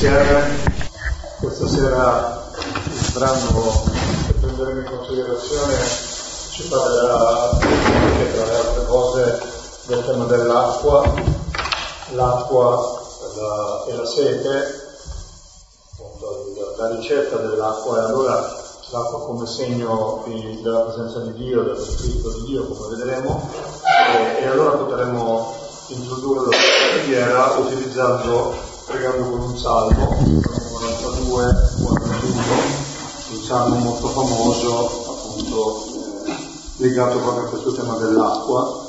insieme. Questa sera il brano che prenderemo in considerazione ci parlerà anche tra le altre cose del tema dell'acqua, l'acqua la, e la sete, appunto, la ricerca dell'acqua e allora l'acqua come segno di, della presenza di Dio, dello Spirito di Dio, come vedremo, e, e allora potremo introdurre la preghiera utilizzando, pregando con un salmo, 42, 41, un salmo molto famoso, appunto eh, legato proprio a questo tema dell'acqua.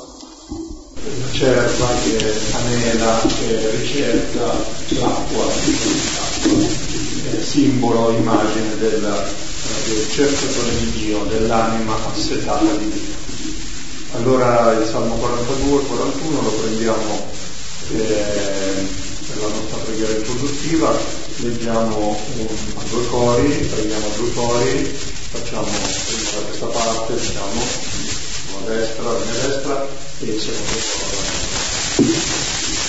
La cerva che anela, che ricerca l'acqua, l'acqua simbolo, immagine della del cercatore di Dio, dell'anima assetata di Dio. Allora il Salmo 42 e 41 lo prendiamo eh, la nostra preghiera introduttiva, leggiamo a due cori, preghiamo a due cori, facciamo da questa parte, diciamo, a destra, la mia destra e secondo coro.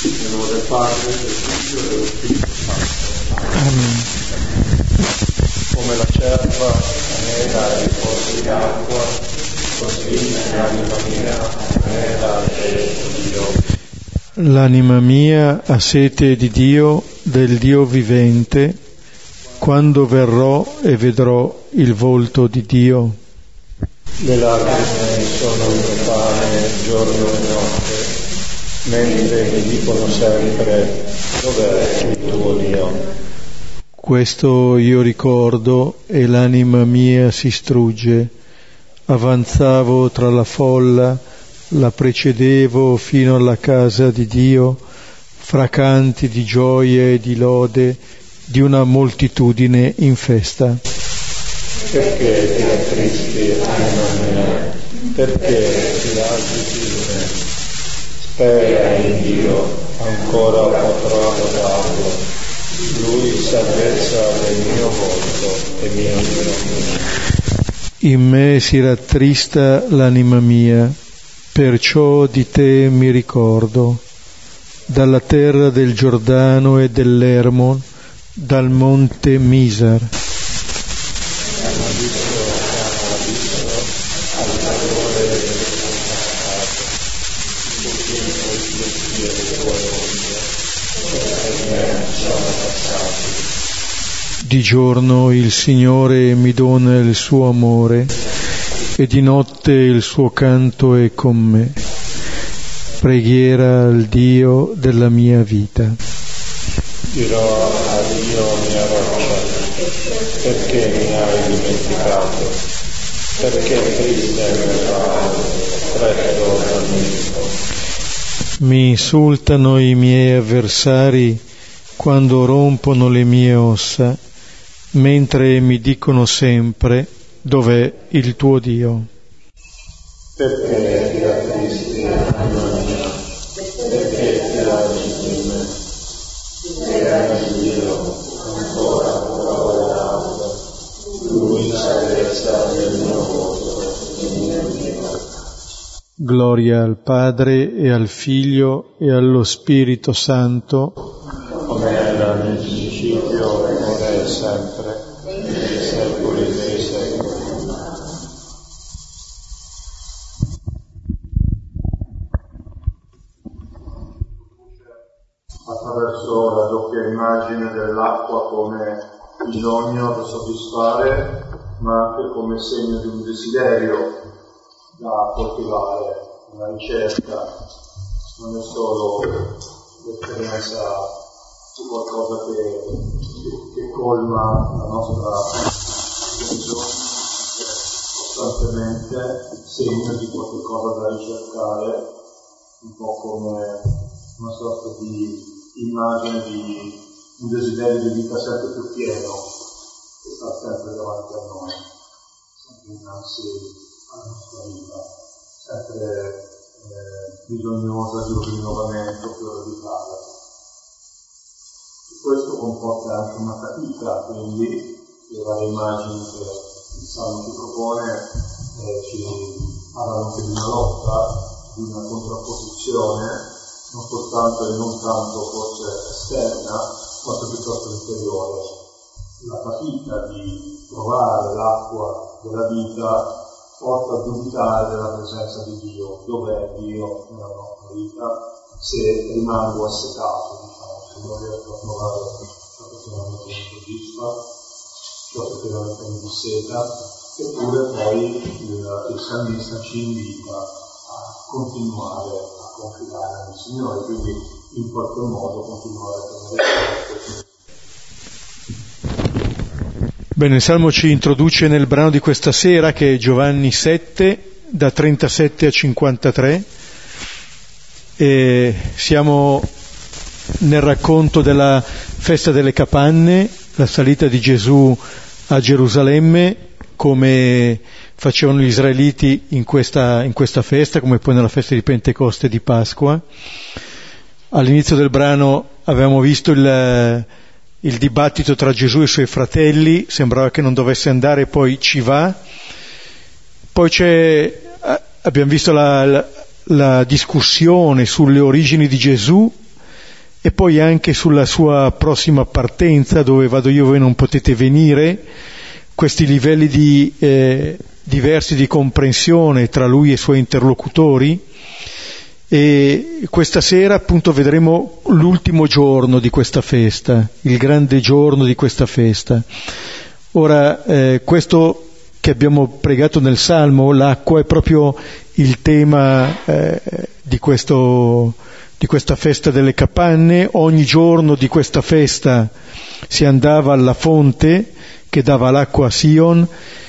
Nel nome del Padre, del Figlio e dello Spirito Santo. Come la cerva anela il pozzo di acqua, così l'anima mia anela il Dio. L'anima mia ha sete di Dio, del Dio vivente, quando verrò e vedrò il volto di Dio. Le lacrime sono il mio pane giorno e notte, mentre mi dicono sempre dov'è il tuo Dio. Questo io ricordo e l'anima mia si strugge. Avanzavo tra la folla, la precedevo fino alla casa di Dio, fra canti di gioia e di lode di una moltitudine in festa. Perché ti rattristi, anima mia? Perché ti agiti Spera in Dio, ancora potrò lodarlo lui salvezza del mio volto e mio Dio. In me si rattrista l'anima mia, perciò di te mi ricordo, dalla terra del Giordano e dell'Ermon, dal monte Misar. Di giorno il Signore mi dona il suo amore e di notte il suo canto è con me. Preghiera al Dio della mia vita. Dirò a Dio mia roccia, perché mi hai dimenticato? Perché triste è mio padre, stretto dal mio. Mi insultano i miei avversari quando rompono le mie ossa mentre mi dicono sempre dov'è il tuo Dio. Perché ti rattristi, anima mia? Perché ti agiti in me? Spera in Dio, ancora lavorato. Lui salvezza del mio volto e mio Dio. Gloria al Padre e al Figlio e allo Spirito Santo. Come era nel principio e ora è sempre attraverso la doppia immagine dell'acqua come bisogno da soddisfare, ma anche come segno di un desiderio da coltivare, una ricerca, non è solo l'esperienza di qualcosa che, che colma la nostra bisogno, costantemente segno di qualcosa da ricercare, un po' come una sorta di immagine di un desiderio di vita sempre più pieno che sta sempre davanti a noi, sempre innanzi alla nostra vita, sempre eh, bisognosa di un rinnovamento più radicale. Questo comporta anche una fatica, quindi le varie immagini che il Salmo ci propone eh, ci parlano anche di una lotta, di una contrapposizione non soltanto e non tanto forse esterna, quanto piuttosto interiore. La fatica di trovare l'acqua della vita porta a dubitare della presenza di Dio, dov'è Dio nella nostra vita, se rimango assetato, diciamo, se non riesco a trovare ciò che veramente mi soddisfa, ciò che veramente mi disseta, eppure poi il, il salmista ci invita a continuare a confidare nel Signore, quindi in qualche modo continuare a tenere Bene, il Salmo ci introduce nel brano di questa sera che è Giovanni 7, da 37 a 53, e siamo nel racconto della festa delle capanne, la salita di Gesù a Gerusalemme, come facevano gli israeliti in questa, in questa festa, come poi nella festa di Pentecoste e di Pasqua. All'inizio del brano avevamo visto il, il dibattito tra Gesù e i suoi fratelli, sembrava che non dovesse andare, poi ci va. Poi c'è, abbiamo visto la, la, la discussione sulle origini di Gesù e poi anche sulla sua prossima partenza, dove vado io, voi non potete venire, questi livelli di, eh, diversi di comprensione tra lui e i suoi interlocutori e questa sera appunto vedremo l'ultimo giorno di questa festa, il grande giorno di questa festa. Ora, eh, questo che abbiamo pregato nel Salmo, l'acqua, è proprio il tema eh, di, questo, di questa festa delle capanne. Ogni giorno di questa festa si andava alla fonte che dava l'acqua a Sion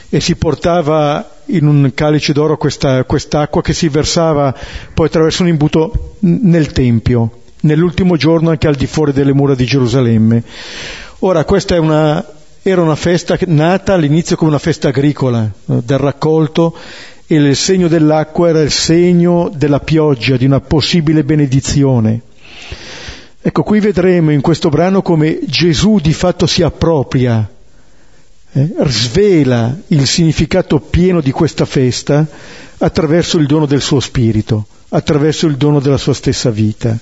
e si portava in un calice d'oro questa, quest'acqua che si versava poi attraverso un imbuto nel Tempio, nell'ultimo giorno anche al di fuori delle mura di Gerusalemme. Ora questa una, era una festa nata all'inizio come una festa agricola, del raccolto, e il segno dell'acqua era il segno della pioggia, di una possibile benedizione. Ecco, qui vedremo in questo brano come Gesù di fatto si appropria eh, svela il significato pieno di questa festa attraverso il dono del suo spirito, attraverso il dono della sua stessa vita.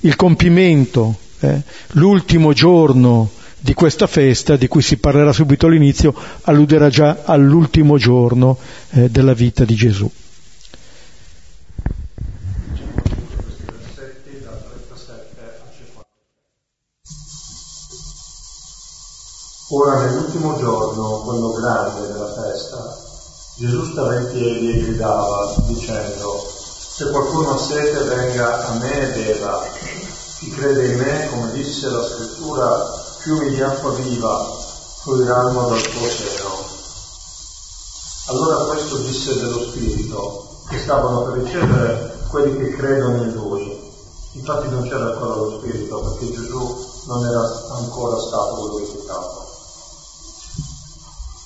Il compimento, eh, l'ultimo giorno di questa festa, di cui si parlerà subito all'inizio, alluderà già all'ultimo giorno eh, della vita di Gesù. Ora nell'ultimo giorno, quello grande della festa, Gesù stava in piedi e gridava, dicendo, se qualcuno ha sete venga a me e beva. Chi crede in me, come disse la scrittura, fiumi di acqua viva fluiranno dal suo seno. Allora questo disse dello Spirito, che stavano per ricevere quelli che credono in Lui. Infatti non c'era ancora lo Spirito, perché Gesù non era ancora stato glorificato.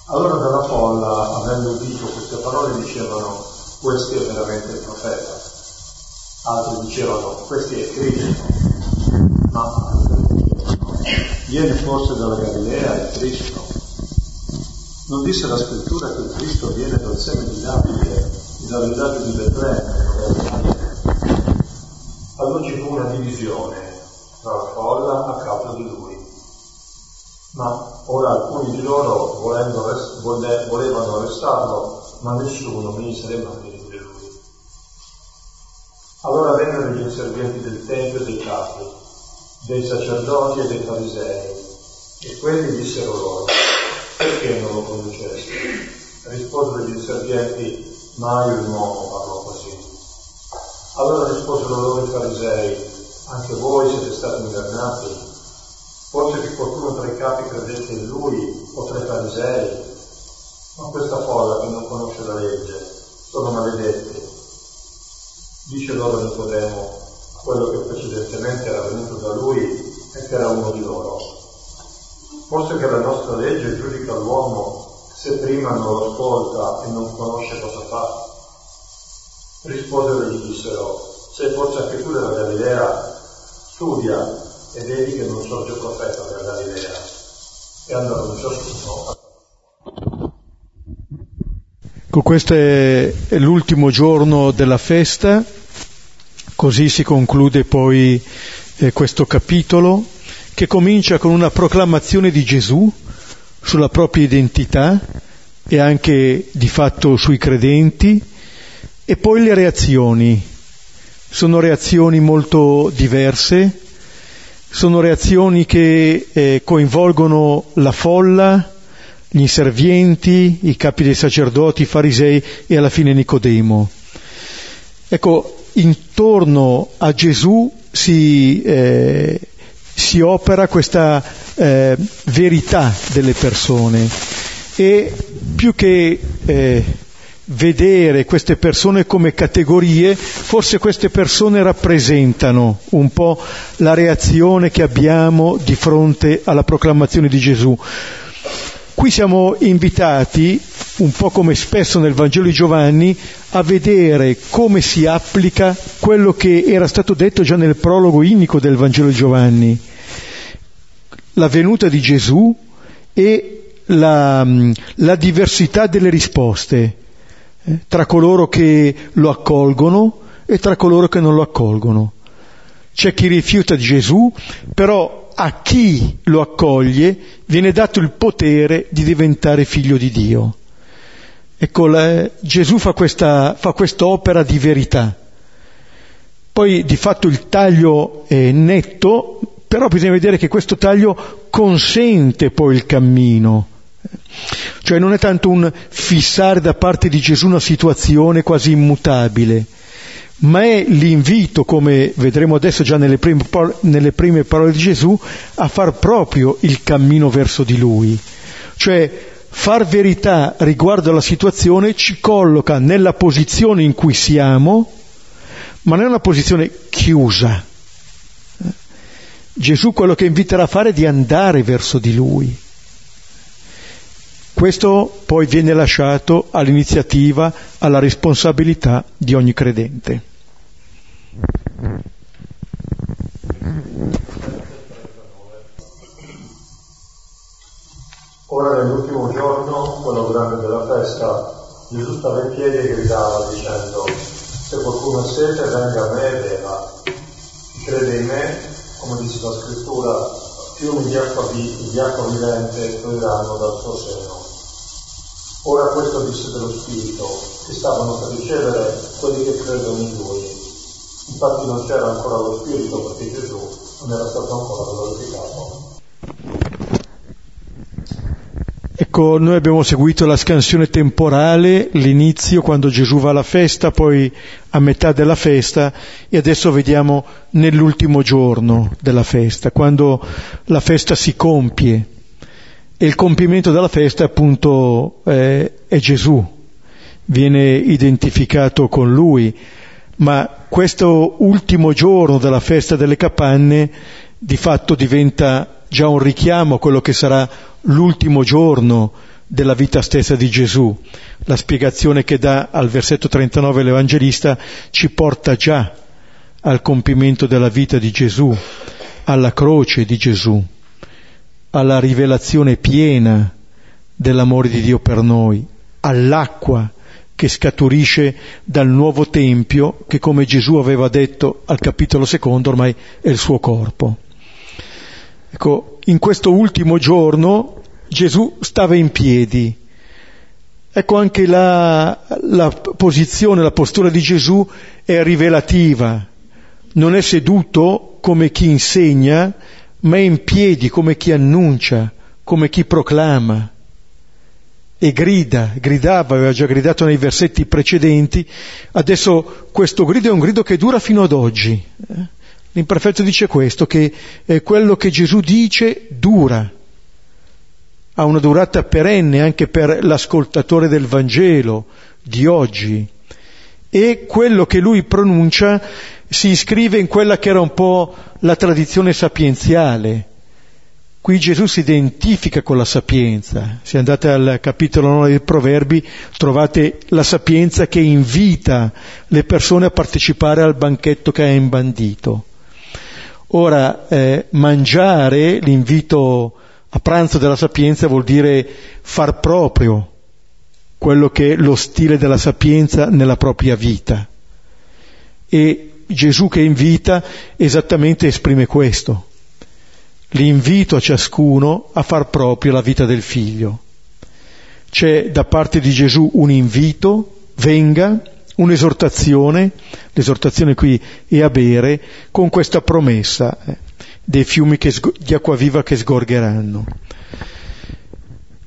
Allora dalla folla, avendo udito queste parole, dicevano, questo è veramente il profeta. Altri dicevano, questo è Cristo. Ma viene forse dalla Galilea il Cristo. Non disse la scrittura che il Cristo viene dal seme di Davide e dal villaggio di Betlemme, allora ci fu una divisione tra la folla a causa di lui ma ora alcuni di loro volevano arrestarlo, ma nessuno mise le mani su di lui. Allora vennero gli inservienti del Tempio e dei capi, dei sacerdoti e dei farisei, e quelli dissero loro, perché non lo conduceste? Risposero gli inservienti, mai un uomo parlò così. Allora risposero loro i farisei, anche voi siete stati ingannati Forse che qualcuno tra i capi credesse in lui o tra i farisei, ma questa folla che non conosce la legge sono maledetti. Dice loro Nicodemo, quello che precedentemente era venuto da lui e che era uno di loro. Forse che la nostra legge giudica l'uomo se prima non lo ascolta e non conosce cosa fa. Risposero e gli dissero, sei forse anche tu della Galilea? Studia e vedi che non sorge profeta nella Galilea. E andarono ciascuno Ecco, questo è, l'ultimo giorno della festa, così si conclude poi eh, questo capitolo che comincia con una proclamazione di Gesù sulla propria identità e anche di fatto sui credenti, e poi le reazioni. Sono reazioni molto diverse, sono reazioni che eh, coinvolgono la folla, gli inservienti, i capi dei sacerdoti, i farisei e alla fine Nicodemo. Ecco, intorno a Gesù si, eh, si opera questa eh, verità delle persone e più che eh, vedere queste persone come categorie, forse queste persone rappresentano un po' la reazione che abbiamo di fronte alla proclamazione di Gesù. Qui siamo invitati, un po' come spesso nel Vangelo di Giovanni, a vedere come si applica quello che era stato detto già nel prologo inico del Vangelo di Giovanni. La venuta di Gesù e la, la diversità delle risposte eh, tra coloro che lo accolgono e tra coloro che non lo accolgono. C'è chi rifiuta Gesù, però a chi lo accoglie viene dato il potere di diventare figlio di Dio. Ecco, la, Gesù fa questa, fa quest'opera di verità. Poi di fatto il taglio è netto, però bisogna vedere che questo taglio consente poi il cammino. Cioè non è tanto un fissare da parte di Gesù una situazione quasi immutabile, ma è l'invito, come vedremo adesso già nelle prime, nelle prime parole di Gesù, a far proprio il cammino verso di Lui. Cioè far verità riguardo alla situazione ci colloca nella posizione in cui siamo, ma non è una posizione chiusa. Gesù quello che inviterà a fare è di andare verso di Lui. Questo poi viene lasciato all'iniziativa, alla responsabilità di ogni credente. Ora nell'ultimo giorno, quello grande della festa, Gesù stava in piedi e gridava dicendo, se qualcuno ha sete venga a me e beva. Crede in me, come dice la scrittura, fiumi di acqua, di acqua vivente fluiranno dal suo seno. Ora questo disse dello Spirito, che stavano per ricevere quelli che credono in Lui. Infatti non c'era ancora lo Spirito perché Gesù non era stato ancora glorificato. Ecco, noi abbiamo seguito la scansione temporale, l'inizio quando Gesù va alla festa, poi a metà della festa e adesso vediamo nell'ultimo giorno della festa, quando la festa si compie. E il compimento della festa appunto eh, è Gesù, viene identificato con lui, ma questo ultimo giorno della festa delle capanne di fatto diventa già un richiamo a quello che sarà l'ultimo giorno della vita stessa di Gesù. La spiegazione che dà al versetto 39 l'Evangelista ci porta già al compimento della vita di Gesù, alla croce di Gesù alla rivelazione piena dell'amore di Dio per noi, all'acqua che scaturisce dal nuovo Tempio che come Gesù aveva detto al capitolo secondo ormai è il suo corpo. Ecco, in questo ultimo giorno Gesù stava in piedi. Ecco anche la, la posizione, la postura di Gesù è rivelativa, non è seduto come chi insegna, ma è in piedi come chi annuncia, come chi proclama e grida, gridava, aveva già gridato nei versetti precedenti, adesso questo grido è un grido che dura fino ad oggi. L'imperfetto dice questo, che quello che Gesù dice dura, ha una durata perenne anche per l'ascoltatore del Vangelo di oggi e quello che lui pronuncia si iscrive in quella che era un po' la tradizione sapienziale. Qui Gesù si identifica con la sapienza. Se andate al capitolo 9 dei Proverbi trovate la sapienza che invita le persone a partecipare al banchetto che ha imbandito. Ora, eh, mangiare, l'invito a pranzo della sapienza vuol dire far proprio quello che è lo stile della sapienza nella propria vita. E Gesù che invita esattamente esprime questo. l'invito a ciascuno a far proprio la vita del figlio. C'è da parte di Gesù un invito, venga, un'esortazione, l'esortazione qui è a bere, con questa promessa eh, dei fiumi che, di acqua viva che sgorgeranno.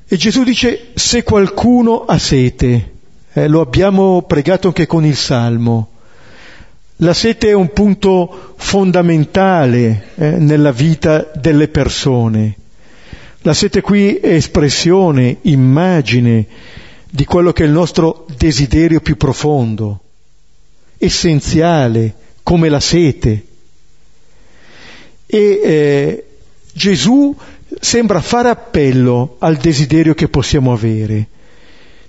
E Gesù dice, se qualcuno ha sete, eh, lo abbiamo pregato anche con il Salmo, la sete è un punto fondamentale eh, nella vita delle persone. La sete qui è espressione, immagine di quello che è il nostro desiderio più profondo, essenziale, come la sete. E eh, Gesù sembra fare appello al desiderio che possiamo avere.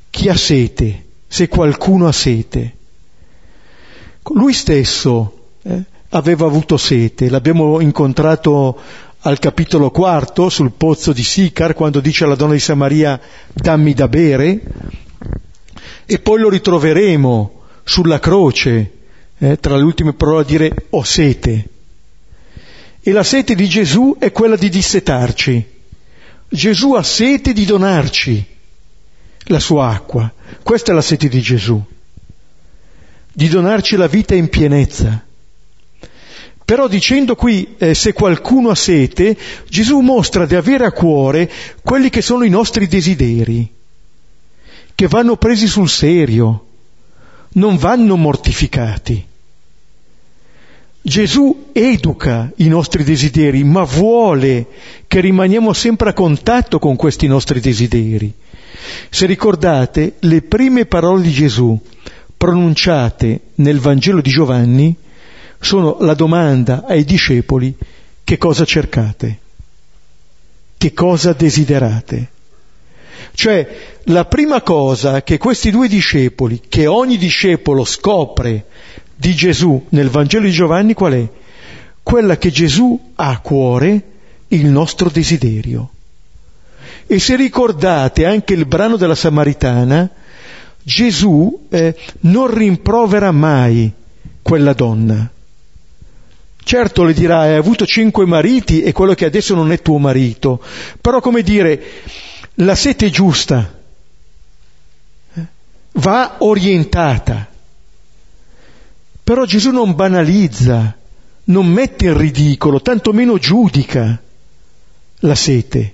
Chi ha sete, se qualcuno ha sete, lui stesso eh, aveva avuto sete, l'abbiamo incontrato al capitolo quarto sul pozzo di Sicar quando dice alla donna di Samaria dammi da bere e poi lo ritroveremo sulla croce eh, tra le ultime parole a dire ho sete. E la sete di Gesù è quella di dissetarci. Gesù ha sete di donarci la sua acqua. Questa è la sete di Gesù di donarci la vita in pienezza. Però dicendo qui eh, se qualcuno ha sete, Gesù mostra di avere a cuore quelli che sono i nostri desideri, che vanno presi sul serio, non vanno mortificati. Gesù educa i nostri desideri, ma vuole che rimaniamo sempre a contatto con questi nostri desideri. Se ricordate, le prime parole di Gesù pronunciate nel Vangelo di Giovanni sono la domanda ai discepoli che cosa cercate, che cosa desiderate. Cioè la prima cosa che questi due discepoli, che ogni discepolo scopre di Gesù nel Vangelo di Giovanni qual è? Quella che Gesù ha a cuore il nostro desiderio. E se ricordate anche il brano della Samaritana, Gesù eh, non rimprovera mai quella donna. Certo le dirà, hai avuto cinque mariti e quello che adesso non è tuo marito, però come dire, la sete giusta eh, va orientata. Però Gesù non banalizza, non mette in ridicolo, tantomeno giudica la sete.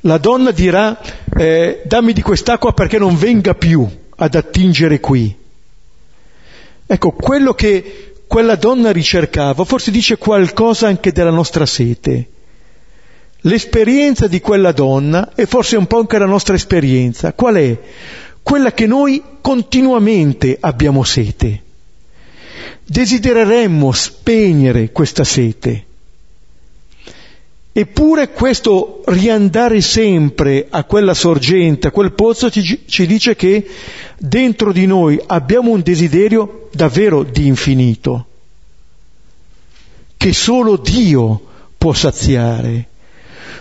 La donna dirà eh, dammi di quest'acqua perché non venga più ad attingere qui. Ecco, quello che quella donna ricercava forse dice qualcosa anche della nostra sete. L'esperienza di quella donna è forse un po' anche la nostra esperienza. Qual è? Quella che noi continuamente abbiamo sete. Desidereremmo spegnere questa sete Eppure questo riandare sempre a quella sorgente, a quel pozzo, ci, ci, dice che dentro di noi abbiamo un desiderio davvero di infinito, che solo Dio può saziare.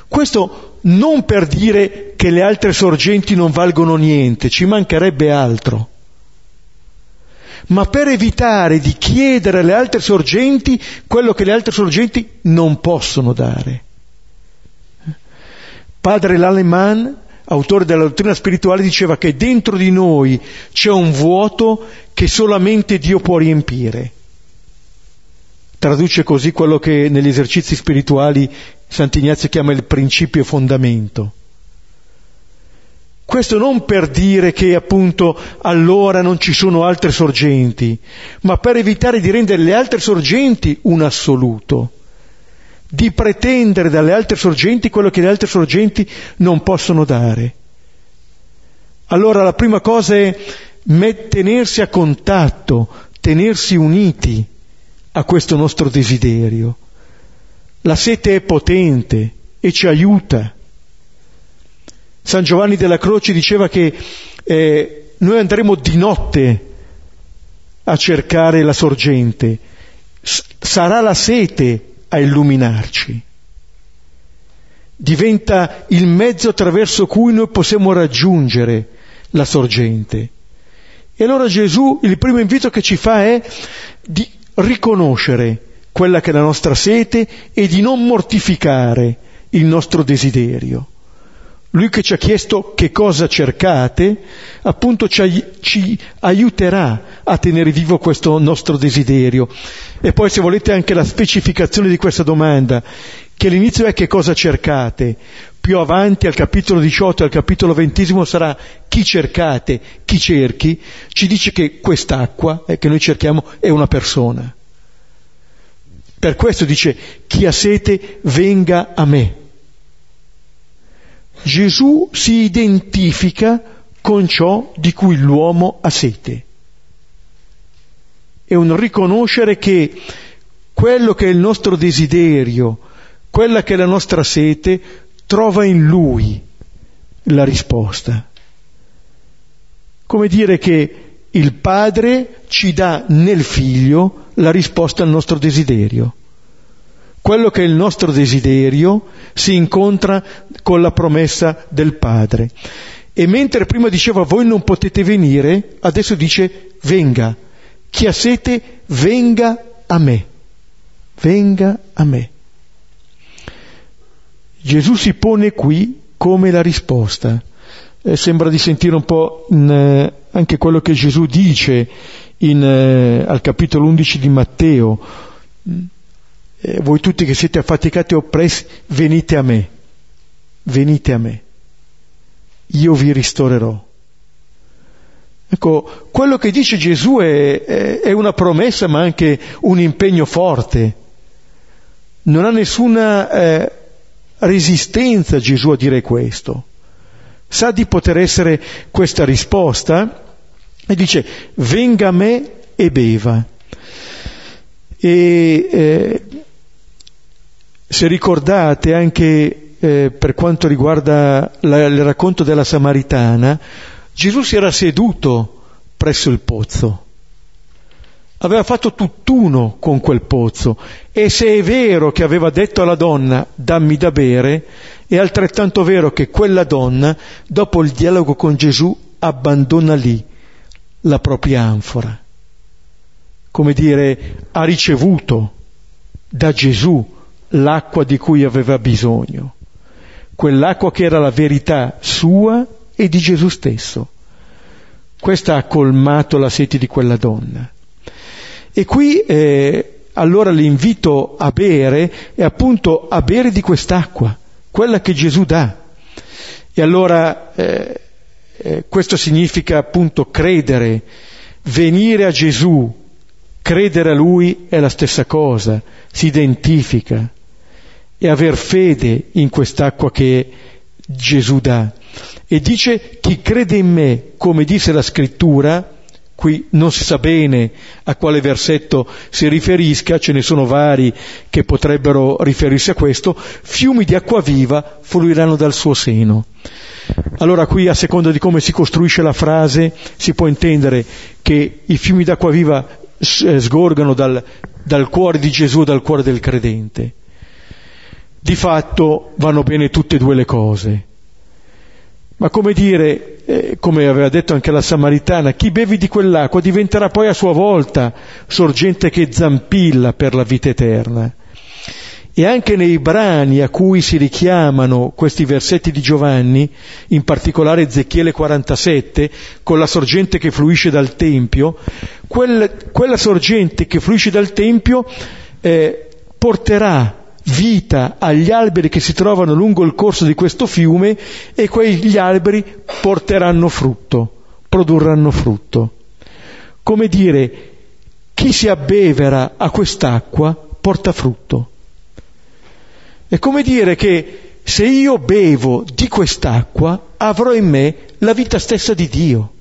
Questo non per dire che le altre sorgenti non valgono niente, ci mancherebbe altro, ma per evitare di chiedere alle altre sorgenti quello che le altre sorgenti non possono dare. Padre Laleman, autore della dottrina spirituale, diceva che dentro di noi c'è un vuoto che solamente Dio può riempire. Traduce così quello che negli esercizi spirituali Sant'Ignazio chiama il principio fondamento. Questo non per dire che appunto allora non ci sono altre sorgenti, ma per evitare di rendere le altre sorgenti un assoluto di pretendere dalle altre sorgenti quello che le altre sorgenti non possono dare. Allora la prima cosa è tenersi a contatto, tenersi uniti a questo nostro desiderio. La sete è potente e ci aiuta. San Giovanni della Croce diceva che eh, noi andremo di notte a cercare la sorgente. S- sarà la sete a illuminarci. Diventa il mezzo attraverso cui noi possiamo raggiungere la sorgente. E allora Gesù, il primo invito che ci fa è di riconoscere quella che è la nostra sete e di non mortificare il nostro desiderio. Lui che ci ha chiesto che cosa cercate, appunto ci, ci, aiuterà a tenere vivo questo nostro desiderio. E poi se volete anche la specificazione di questa domanda, che all'inizio è che cosa cercate, più avanti al capitolo 18 e al capitolo 20 sarà chi cercate, chi cerchi, ci dice che quest'acqua eh, che noi cerchiamo è una persona. Per questo dice chi ha sete venga a me. Gesù si identifica con ciò di cui l'uomo ha sete. È un riconoscere che quello che è il nostro desiderio, quella che è la nostra sete, trova in lui la risposta. Come dire che il Padre ci dà nel Figlio la risposta al nostro desiderio quello che è il nostro desiderio si incontra con la promessa del Padre. E mentre prima diceva voi non potete venire, adesso dice venga. Chi ha sete venga a me. Venga a me. Gesù si pone qui come la risposta. Eh, sembra di sentire un po' in, eh, anche quello che Gesù dice in, eh, al capitolo 11 di Matteo eh, voi tutti che siete affaticati e oppressi, venite a me, venite a me, io vi ristorerò. Ecco, quello che dice Gesù è, è, è una promessa ma anche un impegno forte. Non ha nessuna eh, resistenza Gesù a dire questo. Sa di poter essere questa risposta e dice venga a me e beva. E eh, se ricordate anche eh, per quanto riguarda la, il racconto della Samaritana, Gesù si era seduto presso il pozzo. Aveva fatto tutt'uno con quel pozzo e se è vero che aveva detto alla donna dammi da bere, è altrettanto vero che quella donna, dopo il dialogo con Gesù, abbandona lì la propria anfora. Come dire, ha ricevuto da Gesù l'acqua di cui aveva bisogno, quell'acqua che era la verità sua e di Gesù stesso. Questa ha colmato la sete di quella donna. E qui eh, allora l'invito a bere è appunto a bere di quest'acqua, quella che Gesù dà. E allora eh, eh, questo significa appunto credere, venire a Gesù, credere a Lui è la stessa cosa, si identifica e aver fede in quest'acqua che Gesù dà. E dice chi crede in me, come dice la scrittura, qui non si sa bene a quale versetto si riferisca, ce ne sono vari che potrebbero riferirsi a questo, fiumi di acqua viva fluiranno dal suo seno. Allora qui a seconda di come si costruisce la frase si può intendere che i fiumi d'acqua viva eh, sgorgano dal, dal cuore di Gesù, dal cuore del credente di fatto vanno bene tutte e due le cose. Ma come dire, eh, come aveva detto anche la Samaritana, chi bevi di quell'acqua diventerà poi a sua volta sorgente che zampilla per la vita eterna. E anche nei brani a cui si richiamano questi versetti di Giovanni, in particolare Ezechiele 47, con la sorgente che fluisce dal Tempio, quel, quella sorgente che fluisce dal Tempio eh, porterà vita agli alberi che si trovano lungo il corso di questo fiume e quegli alberi porteranno frutto, produrranno frutto. Come dire, chi si abbevera a quest'acqua porta frutto. È come dire che se io bevo di quest'acqua avrò in me la vita stessa di Dio.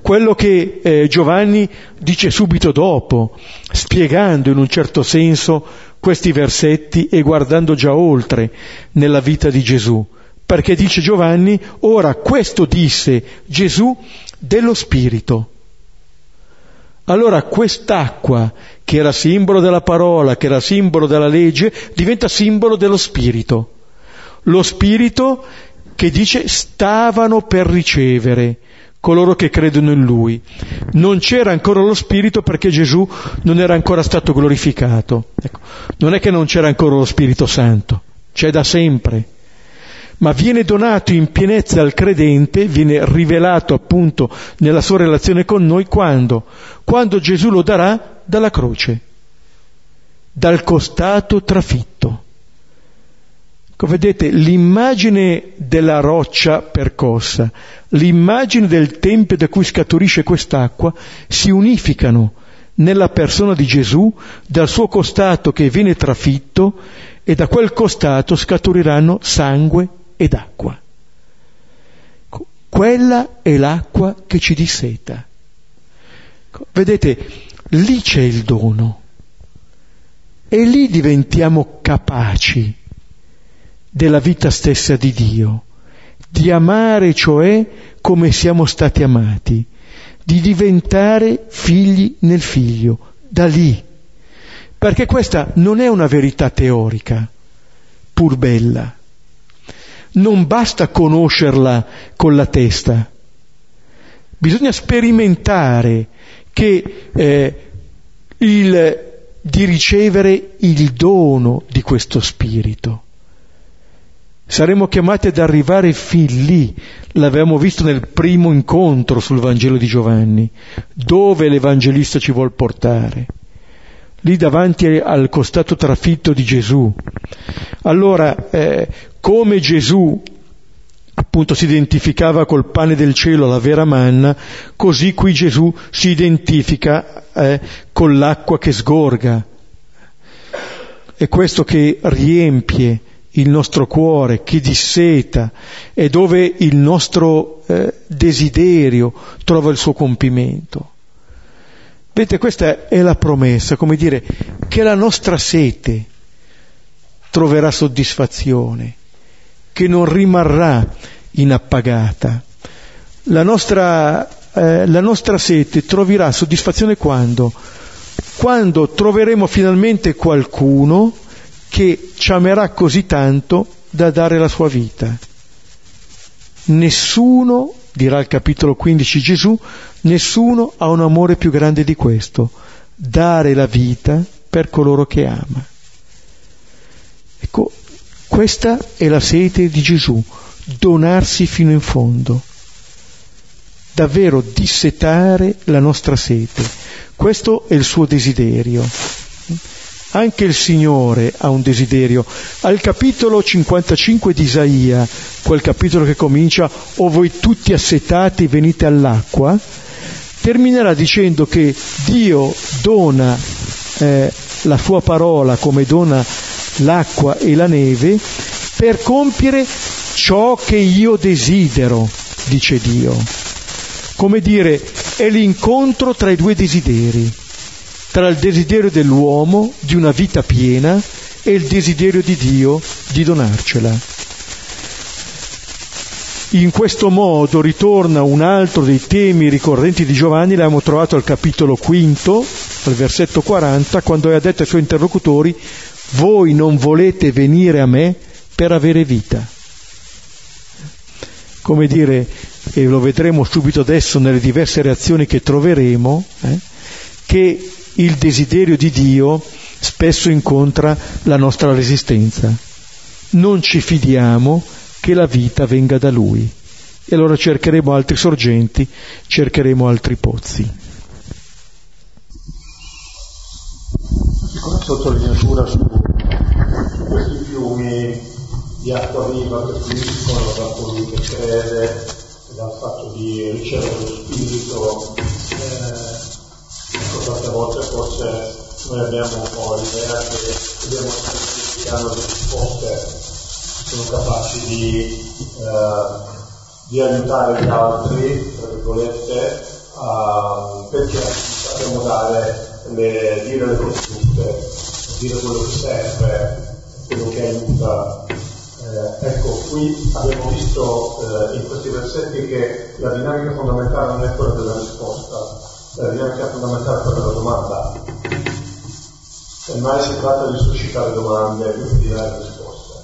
Quello che eh, Giovanni dice subito dopo, spiegando in un certo senso questi versetti e guardando già oltre nella vita di Gesù. Perché dice Giovanni, ora questo disse Gesù dello Spirito. Allora quest'acqua, che era simbolo della parola, che era simbolo della legge, diventa simbolo dello Spirito. Lo Spirito che dice stavano per ricevere coloro che credono in Lui. Non c'era ancora lo Spirito perché Gesù non era ancora stato glorificato. Ecco, non è che non c'era ancora lo Spirito Santo, c'è da sempre ma viene donato in pienezza al credente, viene rivelato appunto nella sua relazione con noi quando? Quando Gesù lo darà dalla croce, dal costato trafitto. Come vedete, l'immagine della roccia percossa, l'immagine del tempio da cui scaturisce quest'acqua si unificano nella persona di Gesù dal suo costato che viene trafitto e da quel costato scaturiranno sangue ed acqua. Quella è l'acqua che ci disseta. Vedete, lì c'è il dono e lì diventiamo capaci della vita stessa di Dio, di amare cioè come siamo stati amati, di diventare figli nel figlio, da lì. Perché questa non è una verità teorica, pur bella, non basta conoscerla con la testa, bisogna sperimentare che eh, il, di ricevere il dono di questo spirito. Saremo chiamati ad arrivare fin lì, l'avevamo visto nel primo incontro sul Vangelo di Giovanni, dove l'Evangelista ci vuol portare lì davanti al costato trafitto di Gesù. Allora, eh, come Gesù appunto si identificava col pane del cielo, la vera manna, così qui Gesù si identifica eh, con l'acqua che sgorga. È questo che riempie il nostro cuore, che disseta, è dove il nostro eh, desiderio trova il suo compimento. Vedete, questa è la promessa, come dire, che la nostra sete troverà soddisfazione, che non rimarrà inappagata. La nostra, eh, la nostra sete troverà soddisfazione quando? Quando troveremo finalmente qualcuno che ci amerà così tanto da dare la sua vita. Nessuno dirà il capitolo 15 Gesù, nessuno ha un amore più grande di questo, dare la vita per coloro che ama. Ecco, questa è la sete di Gesù, donarsi fino in fondo, davvero dissetare la nostra sete. Questo è il suo desiderio. Anche il Signore ha un desiderio. Al capitolo 55 di Isaia, quel capitolo che comincia, o voi tutti assetati venite all'acqua, terminerà dicendo che Dio dona eh, la sua parola come dona l'acqua e la neve per compiere ciò che io desidero, dice Dio. Come dire, è l'incontro tra i due desideri tra il desiderio dell'uomo di una vita piena e il desiderio di Dio di donarcela. In questo modo ritorna un altro dei temi ricorrenti di Giovanni, l'abbiamo trovato al capitolo quinto, al versetto 40, quando ha detto ai suoi interlocutori, voi non volete venire a me per avere vita. Come dire, e lo vedremo subito adesso nelle diverse reazioni che troveremo, eh, che il desiderio di Dio spesso incontra la nostra resistenza. Non ci fidiamo che la vita venga da Lui. E allora cercheremo altri sorgenti, cercheremo altri pozzi. Piccola sottolineatura su questi fiumi di acqua viva che fluiscono da colui che crede, dal fatto di ricevere lo Spirito. Eh, Ecco, tante volte forse noi abbiamo un po' l'idea che dobbiamo essere che hanno le risposte, sono capaci di, eh, di aiutare gli altri, tra virgolette, a, perché sappiamo dare le, dire le cose giuste, dire quello che serve, quello che aiuta. Eh, ecco, qui abbiamo visto eh, in questi versetti che la dinamica fondamentale non è quella della risposta, la dinamica fondamentale per la domanda. Semmai si tratta di suscitare domande e di dare risposte.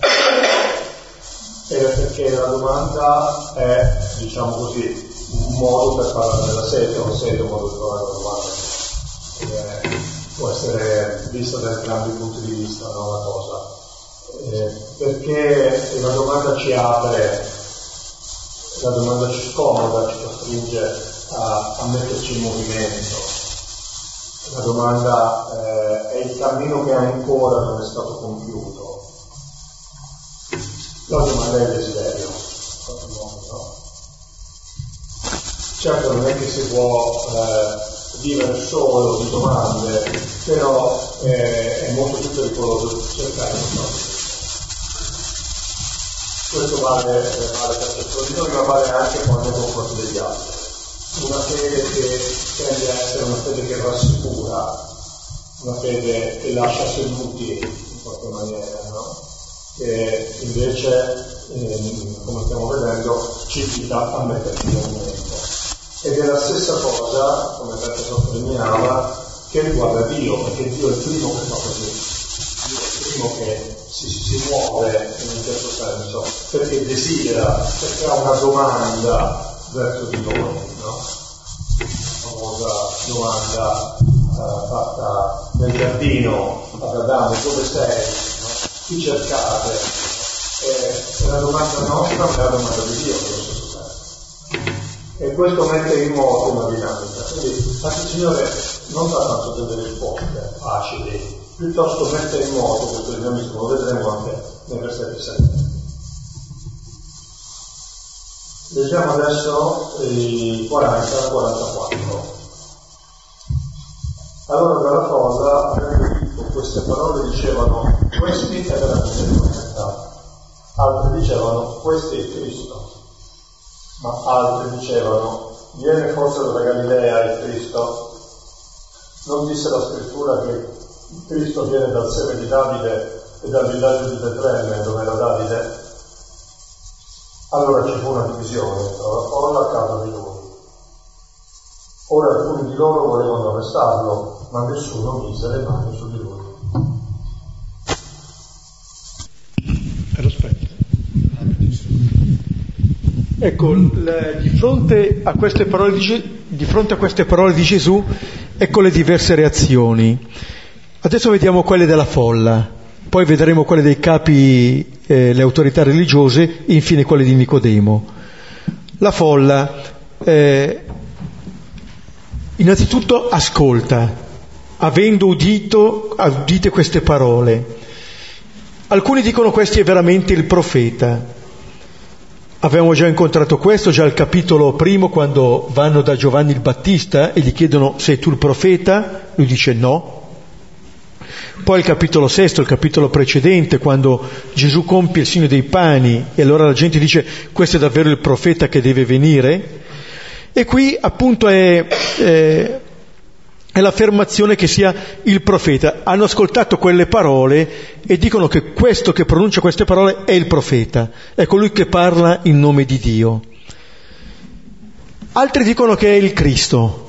E perché la domanda è, diciamo così, modo per parlare della sete, un modo di trovare la domanda. Eh, può essere vista da entrambi i punti di vista, no, la cosa. Eh, perché la domanda ci apre, la domanda ci scomoda, ci costringe a, a metterci in movimento. La domanda eh, è il cammino che ancora non è stato compiuto. La domanda è il desiderio. No? Certo non è che si può eh, vivere solo di domande, però eh, è molto più pericoloso cercare di fare. Questo vale, vale per di noi, ma vale anche quando è confronto degli altri una fede che tende a essere una fede che rassicura, una fede che lascia seduti in qualche maniera, no? che invece, ehm, come stiamo vedendo, ci invita a metterci in movimento. Ed è la stessa cosa, come Beppe sottolineava, che riguarda Dio, perché Dio è il primo che fa così. Dio è il primo che si, si muove in un certo senso, perché desidera, perché ha una domanda verso di noi domanda uh, fatta nel giardino ad Adamo, dove sei? Chi cercate? È la domanda nostra, ma è la domanda di Dio tempo. E questo mette in moto una dinamica. Quindi anche il Signore non dà tanto delle risposte facili, piuttosto mette in moto questo dinamismo, lo vedremo anche nei versetti 7. Leggiamo adesso i 40 44. Allora dalla folla, con queste parole dicevano, questi è veramente profeta. Altri dicevano, questo è Cristo. Ma altri dicevano, viene forse dalla Galilea il Cristo? Non disse la scrittura che Cristo viene dal seme di Davide e dal villaggio di Betlemme, dove era Davide? Allora ci fu una divisione tra la folla a causa di lui. Ora alcuni di loro volevano arrestarlo, ma nessuno mise le mani su di lui. Ecco, di, fronte a queste parole di, di fronte a queste parole di Gesù, ecco le diverse reazioni. Adesso vediamo quelle della folla poi vedremo quelle dei capi, eh, le autorità religiose, infine quelle di Nicodemo. La folla, eh, innanzitutto ascolta, avendo udito, udite queste parole. Alcuni dicono questo è veramente il profeta. Abbiamo già incontrato questo, già al capitolo primo, quando vanno da Giovanni il Battista e gli chiedono sei tu il profeta, lui dice no, poi il capitolo sesto, il capitolo precedente, quando Gesù compie il segno dei pani e allora la gente dice questo è davvero il profeta che deve venire. E qui appunto è, è, è l'affermazione che sia il profeta. Hanno ascoltato quelle parole e dicono che questo che pronuncia queste parole è il profeta, è colui che parla in nome di Dio. Altri dicono che è il Cristo,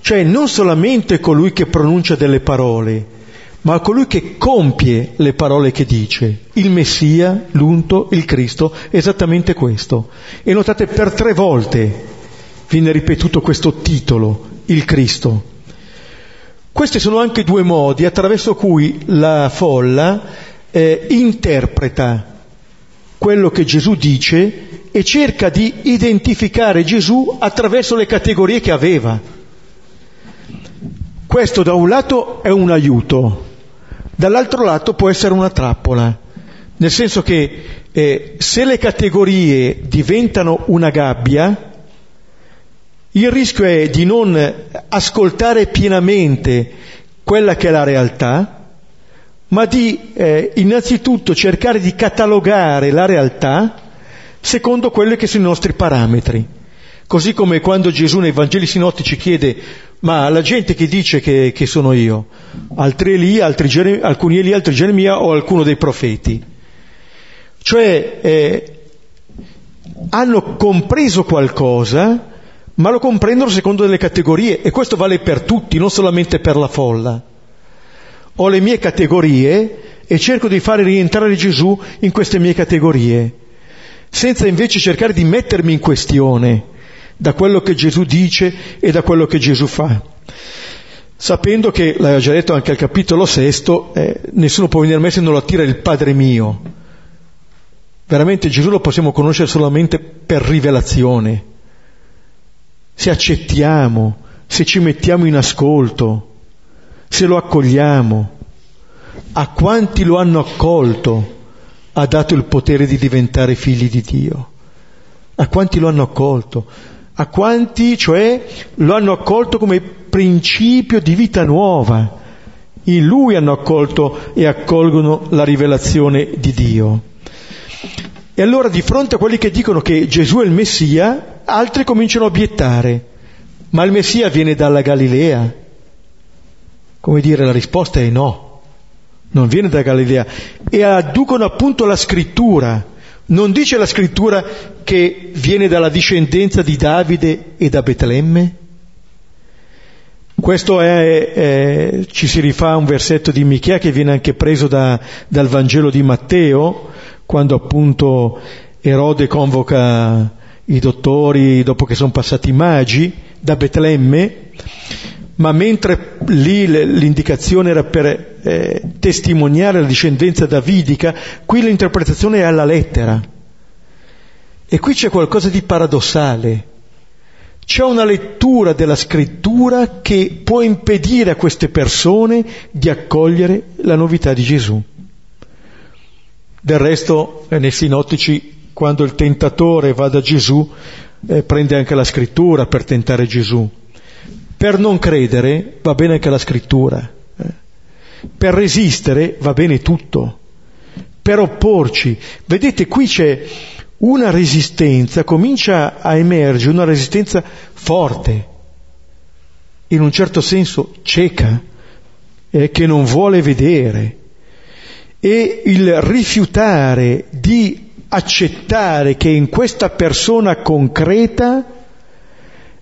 cioè non solamente colui che pronuncia delle parole, ma colui che compie le parole che dice, il Messia, l'unto, il Cristo, esattamente questo. E notate per tre volte viene ripetuto questo titolo, il Cristo. Questi sono anche due modi attraverso cui la folla eh, interpreta quello che Gesù dice e cerca di identificare Gesù attraverso le categorie che aveva. Questo da un lato è un aiuto, dall'altro lato può essere una trappola, nel senso che eh, se le categorie diventano una gabbia, il rischio è di non ascoltare pienamente quella che è la realtà, ma di eh, innanzitutto cercare di catalogare la realtà secondo quelli che sono i nostri parametri. Così come quando Gesù nei Vangeli sinottici chiede ma la gente che dice che, che sono io, altri Elia, altri Geremia, alcuni Elia, altri Geremia o alcuno dei profeti. Cioè eh, hanno compreso qualcosa, ma lo comprendono secondo delle categorie e questo vale per tutti, non solamente per la folla. Ho le mie categorie e cerco di fare rientrare Gesù in queste mie categorie, senza invece cercare di mettermi in questione da quello che Gesù dice e da quello che Gesù fa. Sapendo che, l'aveva già detto anche al capitolo sesto, eh, nessuno può venire a me se non lo attira il Padre mio. Veramente Gesù lo possiamo conoscere solamente per rivelazione. Se accettiamo, se ci mettiamo in ascolto, se lo accogliamo. A quanti lo hanno accolto ha dato il potere di diventare figli di Dio. A quanti lo hanno accolto? A quanti, cioè, lo hanno accolto come principio di vita nuova. In lui hanno accolto e accolgono la rivelazione di Dio. E allora di fronte a quelli che dicono che Gesù è il Messia, altri cominciano a obiettare. Ma il Messia viene dalla Galilea? Come dire, la risposta è no, non viene da Galilea. E adducono appunto la scrittura, non dice la scrittura che viene dalla discendenza di Davide e da Betlemme? Questo è, è, ci si rifà a un versetto di Michea che viene anche preso da, dal Vangelo di Matteo, quando appunto Erode convoca i dottori dopo che sono passati i magi da Betlemme, ma mentre lì l'indicazione era per eh, testimoniare la discendenza davidica, qui l'interpretazione è alla lettera. E qui c'è qualcosa di paradossale. C'è una lettura della scrittura che può impedire a queste persone di accogliere la novità di Gesù. Del resto, eh, nei sinottici, quando il tentatore va da Gesù, eh, prende anche la scrittura per tentare Gesù. Per non credere va bene anche la scrittura. Eh. Per resistere va bene tutto. Per opporci. Vedete, qui c'è una resistenza, comincia a emergere una resistenza forte, in un certo senso cieca, eh, che non vuole vedere. E il rifiutare di accettare che in questa persona concreta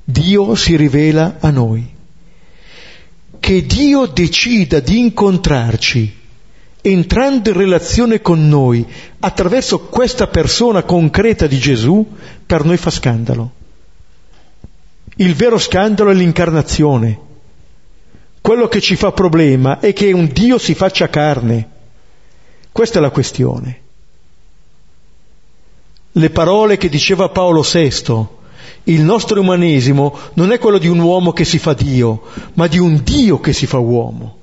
Dio si rivela a noi. Che Dio decida di incontrarci entrando in relazione con noi attraverso questa persona concreta di Gesù, per noi fa scandalo. Il vero scandalo è l'incarnazione. Quello che ci fa problema è che un Dio si faccia carne. Questa è la questione le parole che diceva Paolo VI. Il nostro umanesimo non è quello di un uomo che si fa Dio, ma di un Dio che si fa uomo.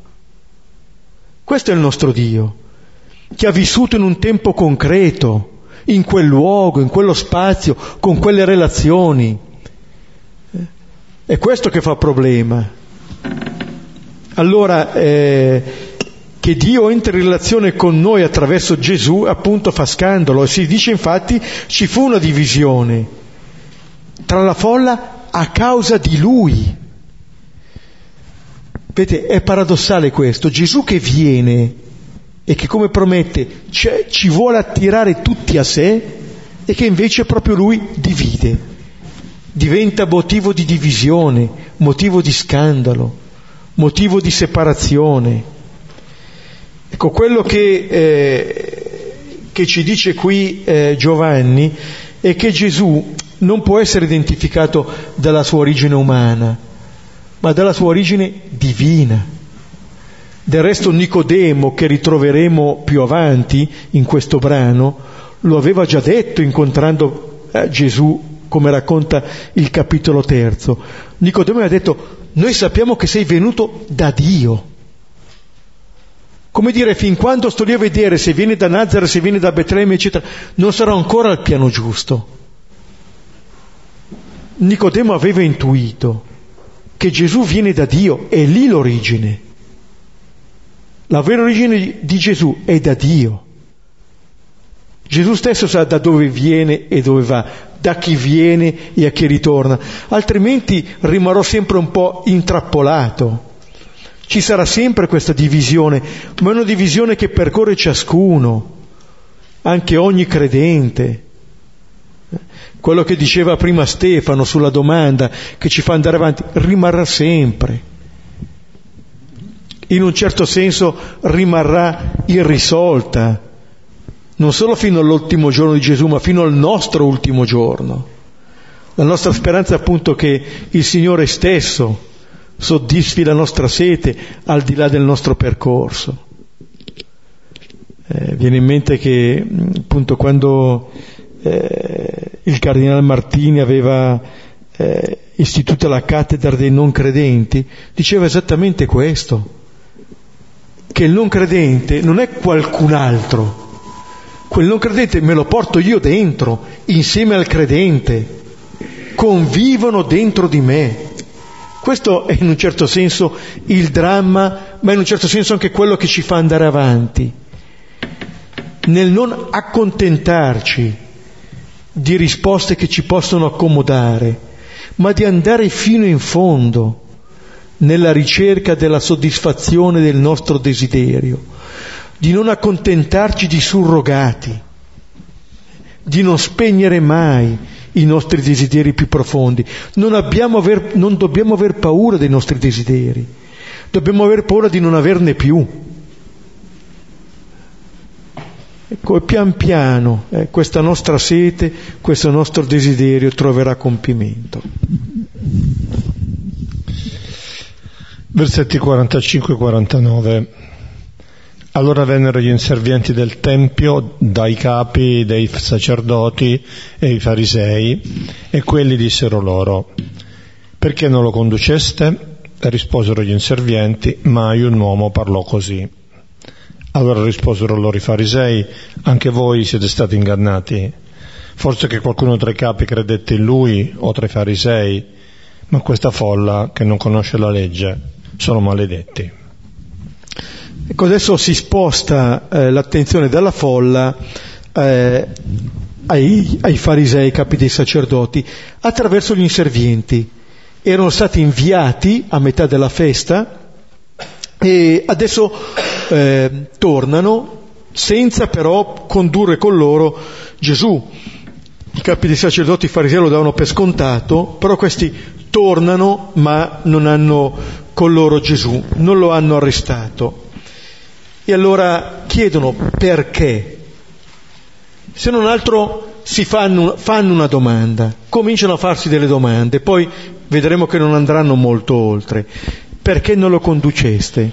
Questo è il nostro Dio, che ha vissuto in un tempo concreto, in quel luogo, in quello spazio, con quelle relazioni. È questo che fa problema. Allora, eh, che Dio entra in relazione con noi attraverso Gesù appunto fa scandalo e si dice infatti ci fu una divisione tra la folla a causa di lui. Vedete, è paradossale questo, Gesù che viene e che come promette ci vuole attirare tutti a sé e che invece proprio lui divide, diventa motivo di divisione, motivo di scandalo, motivo di separazione. Ecco, quello che, eh, che ci dice qui eh, Giovanni è che Gesù non può essere identificato dalla sua origine umana, ma dalla sua origine divina. Del resto Nicodemo, che ritroveremo più avanti in questo brano, lo aveva già detto incontrando eh, Gesù, come racconta il capitolo terzo. Nicodemo aveva detto, noi sappiamo che sei venuto da Dio. Come dire, fin quando sto lì a vedere se viene da Nazareth, se viene da Betlemme, eccetera, non sarò ancora al piano giusto. Nicodemo aveva intuito che Gesù viene da Dio, è lì l'origine. La vera origine di Gesù è da Dio. Gesù stesso sa da dove viene e dove va, da chi viene e a chi ritorna, altrimenti rimarrò sempre un po' intrappolato. Ci sarà sempre questa divisione, ma è una divisione che percorre ciascuno, anche ogni credente. Quello che diceva prima Stefano sulla domanda che ci fa andare avanti rimarrà sempre. In un certo senso rimarrà irrisolta, non solo fino all'ultimo giorno di Gesù, ma fino al nostro ultimo giorno. La nostra speranza appunto che il Signore stesso soddisfi la nostra sete al di là del nostro percorso. Eh, viene in mente che appunto quando eh, il cardinale Martini aveva eh, istituito la cattedra dei non credenti, diceva esattamente questo, che il non credente non è qualcun altro, quel non credente me lo porto io dentro, insieme al credente, convivono dentro di me. Questo è in un certo senso il dramma, ma in un certo senso anche quello che ci fa andare avanti. Nel non accontentarci di risposte che ci possono accomodare, ma di andare fino in fondo nella ricerca della soddisfazione del nostro desiderio, di non accontentarci di surrogati, di non spegnere mai i nostri desideri più profondi. Non, aver, non dobbiamo aver paura dei nostri desideri, dobbiamo aver paura di non averne più. Ecco, e pian piano eh, questa nostra sete, questo nostro desiderio troverà compimento. Versetti 45-49. Allora vennero gli inservienti del Tempio dai capi dei sacerdoti e i farisei e quelli dissero loro, perché non lo conduceste? Risposero gli inservienti, mai un uomo parlò così. Allora risposero loro i farisei, anche voi siete stati ingannati. Forse che qualcuno tra i capi credette in lui o tra i farisei, ma questa folla che non conosce la legge sono maledetti. Ecco, adesso si sposta eh, l'attenzione dalla folla eh, ai, ai, farisei, capi dei sacerdoti, attraverso gli inservienti. Erano stati inviati a metà della festa e adesso eh, tornano senza però condurre con loro Gesù. I capi dei sacerdoti farisei lo davano per scontato, però questi tornano ma non hanno con loro Gesù, non lo hanno arrestato. E allora chiedono perché. Se non altro si fanno, fanno una domanda, cominciano a farsi delle domande, poi vedremo che non andranno molto oltre. Perché non lo conduceste?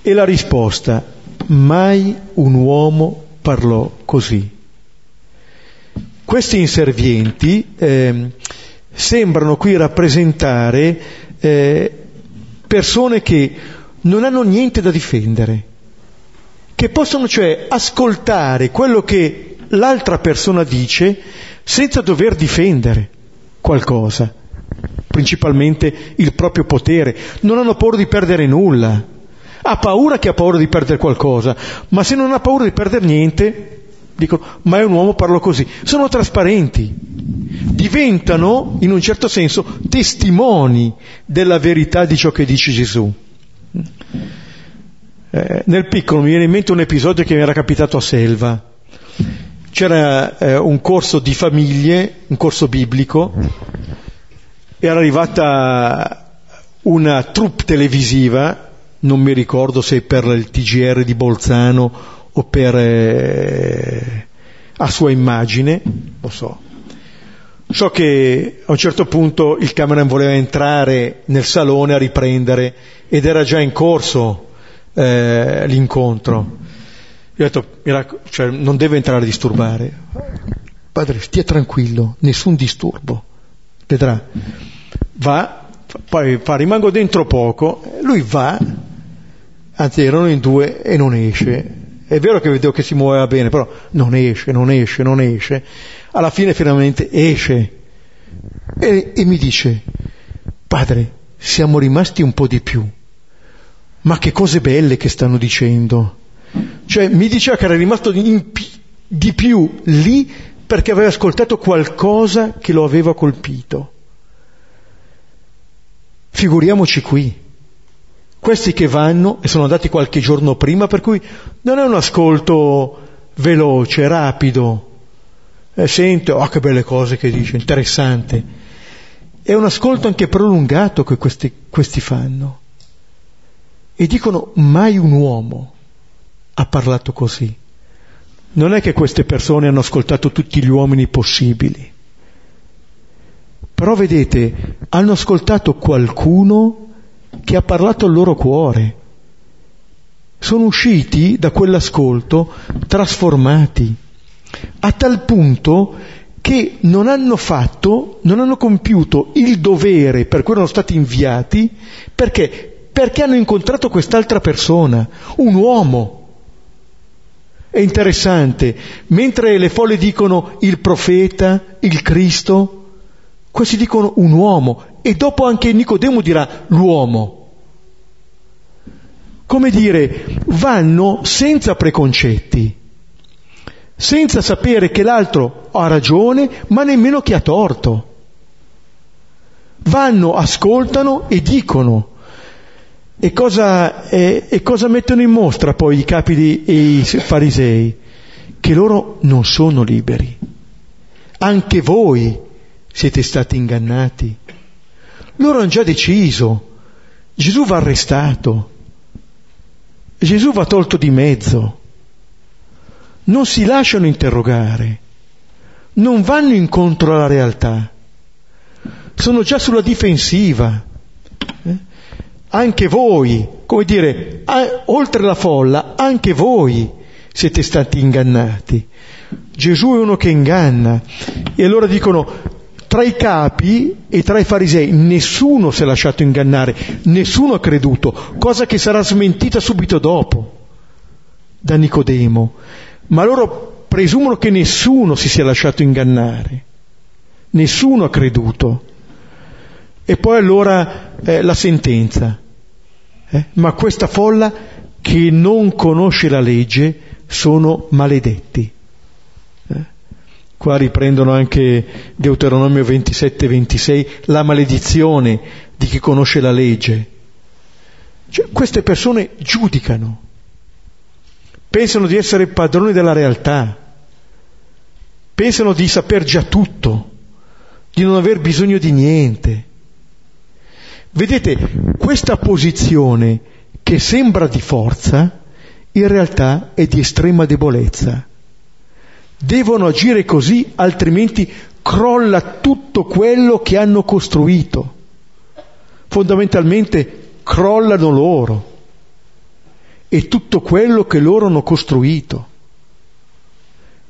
E la risposta, mai un uomo parlò così. Questi inservienti eh, sembrano qui rappresentare eh, persone che non hanno niente da difendere, che possono cioè ascoltare quello che l'altra persona dice senza dover difendere qualcosa, principalmente il proprio potere. Non hanno paura di perdere nulla. Ha paura che ha paura di perdere qualcosa, ma se non ha paura di perdere niente, dicono, ma è un uomo, parlo così. Sono trasparenti, diventano, in un certo senso, testimoni della verità di ciò che dice Gesù. Eh, nel piccolo mi viene in mente un episodio che mi era capitato a Selva. C'era eh, un corso di famiglie, un corso biblico, era arrivata una troupe televisiva, non mi ricordo se per il TGR di Bolzano o per eh, a sua immagine, lo so. So che a un certo punto il cameraman voleva entrare nel salone a riprendere ed era già in corso eh, l'incontro. Io ho detto, cioè, non deve entrare a disturbare. Padre, stia tranquillo, nessun disturbo. Vedrà. Va, poi fa, rimango dentro poco, lui va, anzi erano in due e non esce. È vero che vedevo che si muoveva bene, però non esce, non esce, non esce. Alla fine finalmente esce e, e mi dice, padre, siamo rimasti un po' di più ma che cose belle che stanno dicendo. Cioè mi diceva che era rimasto di più lì perché aveva ascoltato qualcosa che lo aveva colpito. Figuriamoci qui. Questi che vanno e sono andati qualche giorno prima, per cui non è un ascolto veloce, rapido. E sente, oh che belle cose che dice, interessante. È un ascolto anche prolungato che questi, questi fanno. E dicono mai un uomo ha parlato così. Non è che queste persone hanno ascoltato tutti gli uomini possibili. Però vedete, hanno ascoltato qualcuno che ha parlato al loro cuore. Sono usciti da quell'ascolto trasformati, a tal punto che non hanno fatto, non hanno compiuto il dovere per cui erano stati inviati, perché? Perché hanno incontrato quest'altra persona, un uomo. È interessante, mentre le folle dicono il profeta, il Cristo, questi dicono un uomo e dopo anche Nicodemo dirà l'uomo. Come dire, vanno senza preconcetti, senza sapere che l'altro ha ragione, ma nemmeno che ha torto. Vanno, ascoltano e dicono. E cosa, eh, e cosa mettono in mostra poi i capi e i farisei? Che loro non sono liberi. Anche voi siete stati ingannati. Loro hanno già deciso. Gesù va arrestato. Gesù va tolto di mezzo non si lasciano interrogare, non vanno incontro alla realtà, sono già sulla difensiva. Eh? Anche voi, come dire, a, oltre la folla, anche voi siete stati ingannati. Gesù è uno che inganna. E allora dicono, tra i capi e tra i farisei nessuno si è lasciato ingannare, nessuno ha creduto, cosa che sarà smentita subito dopo da Nicodemo ma loro presumono che nessuno si sia lasciato ingannare, nessuno ha creduto. E poi allora eh, la sentenza. Eh? Ma questa folla che non conosce la legge sono maledetti. Eh? Qua riprendono anche Deuteronomio 27-26, la maledizione di chi conosce la legge. Cioè, queste persone giudicano pensano di essere padroni della realtà, pensano di saper già tutto, di non aver bisogno di niente. Vedete, questa posizione che sembra di forza, in realtà è di estrema debolezza. Devono agire così, altrimenti crolla tutto quello che hanno costruito. Fondamentalmente crollano loro e tutto quello che loro hanno costruito.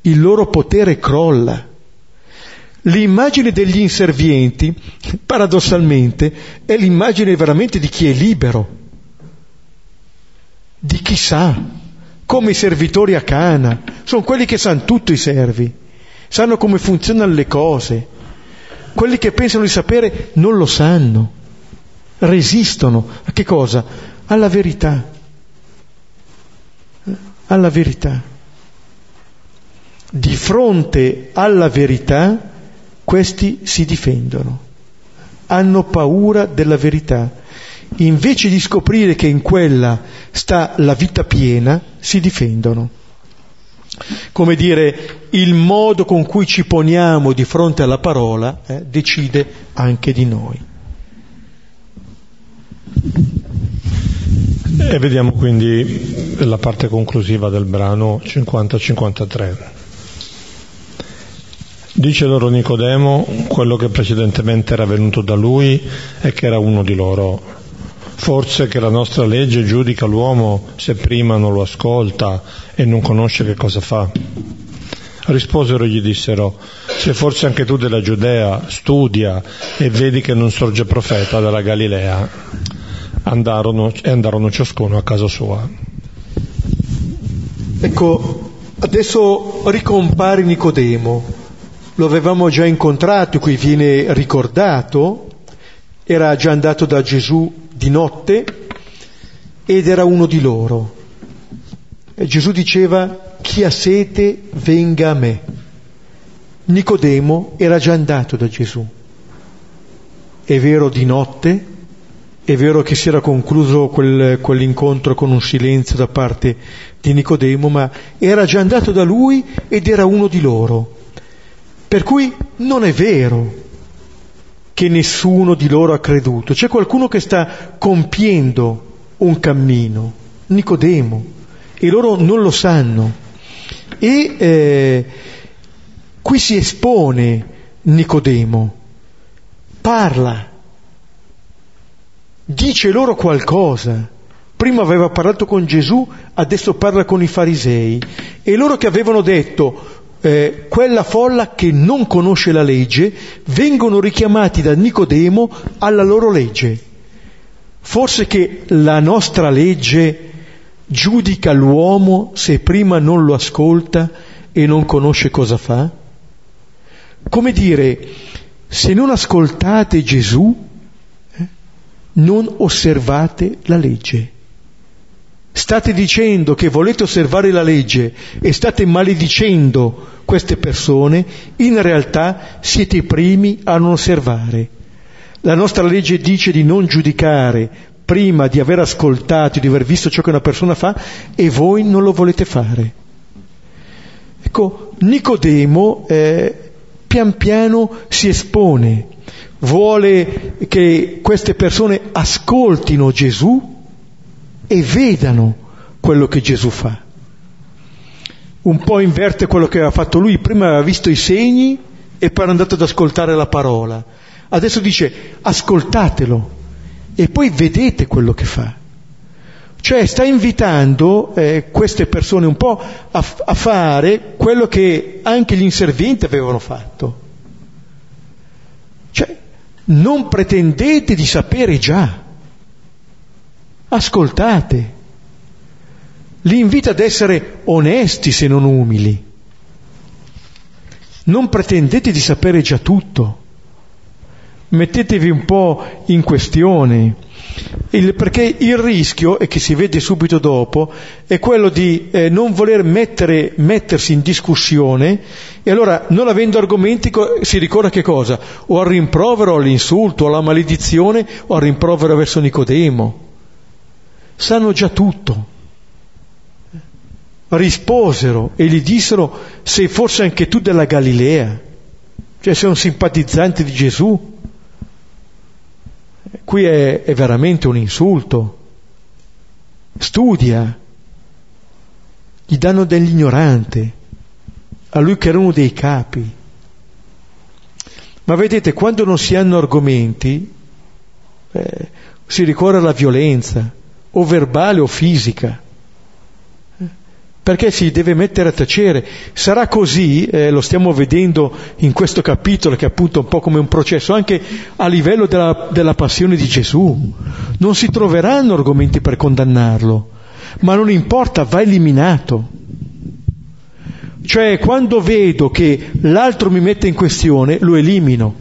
Il loro potere crolla. L'immagine degli inservienti, paradossalmente, è l'immagine veramente di chi è libero, di chi sa, come i servitori a Cana, sono quelli che sanno tutto i servi, sanno come funzionano le cose, quelli che pensano di sapere non lo sanno, resistono a che cosa? Alla verità alla verità. Di fronte alla verità questi si difendono, hanno paura della verità. Invece di scoprire che in quella sta la vita piena, si difendono. Come dire, il modo con cui ci poniamo di fronte alla parola eh, decide anche di noi. E vediamo quindi la parte conclusiva del brano 50-53. Dice loro Nicodemo quello che precedentemente era venuto da lui e che era uno di loro. Forse che la nostra legge giudica l'uomo se prima non lo ascolta e non conosce che cosa fa. Risposero e gli dissero, se forse anche tu della Giudea studia e vedi che non sorge profeta dalla Galilea andarono, e andarono ciascuno a casa sua. Ecco, adesso ricompare Nicodemo, lo avevamo già incontrato, qui viene ricordato, era già andato da Gesù di notte ed era uno di loro. E Gesù diceva, chi ha sete venga a me. Nicodemo era già andato da Gesù. È vero di notte, è vero che si era concluso quel, quell'incontro con un silenzio da parte di Nicodemo, ma era già andato da lui ed era uno di loro. Per cui non è vero che nessuno di loro ha creduto. C'è qualcuno che sta compiendo un cammino, Nicodemo, e loro non lo sanno. E eh, qui si espone Nicodemo parla, dice loro qualcosa. Prima aveva parlato con Gesù, adesso parla con i farisei. E loro che avevano detto, eh, quella folla che non conosce la legge, vengono richiamati da Nicodemo alla loro legge. Forse che la nostra legge giudica l'uomo se prima non lo ascolta e non conosce cosa fa? Come dire, se non ascoltate Gesù, eh, non osservate la legge. State dicendo che volete osservare la legge e state maledicendo queste persone, in realtà siete i primi a non osservare. La nostra legge dice di non giudicare prima di aver ascoltato, di aver visto ciò che una persona fa e voi non lo volete fare. Ecco, Nicodemo eh, pian piano si espone, vuole che queste persone ascoltino Gesù e vedano quello che Gesù fa. Un po' inverte quello che aveva fatto lui, prima aveva visto i segni e poi è andato ad ascoltare la parola. Adesso dice ascoltatelo e poi vedete quello che fa. Cioè sta invitando eh, queste persone un po' a, a fare quello che anche gli inservienti avevano fatto. Cioè, non pretendete di sapere già Ascoltate. Li invita ad essere onesti se non umili. Non pretendete di sapere già tutto. Mettetevi un po' in questione, il, perché il rischio, e che si vede subito dopo, è quello di eh, non voler mettere, mettersi in discussione e allora non avendo argomenti si ricorre a che cosa? O al rimprovero, all'insulto, alla maledizione o al rimprovero verso Nicodemo sanno già tutto. Risposero e gli dissero, sei forse anche tu della Galilea? Cioè sei un simpatizzante di Gesù? Qui è, è veramente un insulto. Studia. Gli danno dell'ignorante, a lui che era uno dei capi. Ma vedete, quando non si hanno argomenti, eh, si ricorre alla violenza, o verbale o fisica, perché si deve mettere a tacere. Sarà così, eh, lo stiamo vedendo in questo capitolo, che è appunto un po' come un processo, anche a livello della, della passione di Gesù. Non si troveranno argomenti per condannarlo, ma non importa, va eliminato. Cioè, quando vedo che l'altro mi mette in questione, lo elimino,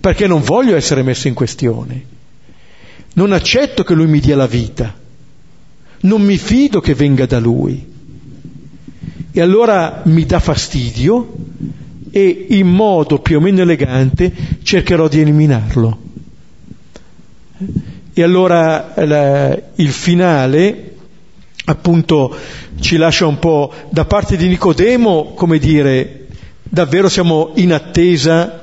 perché non voglio essere messo in questione. Non accetto che lui mi dia la vita. Non mi fido che venga da lui. E allora mi dà fastidio e in modo più o meno elegante cercherò di eliminarlo. E allora la, il finale appunto ci lascia un po' da parte di Nicodemo, come dire, davvero siamo in attesa,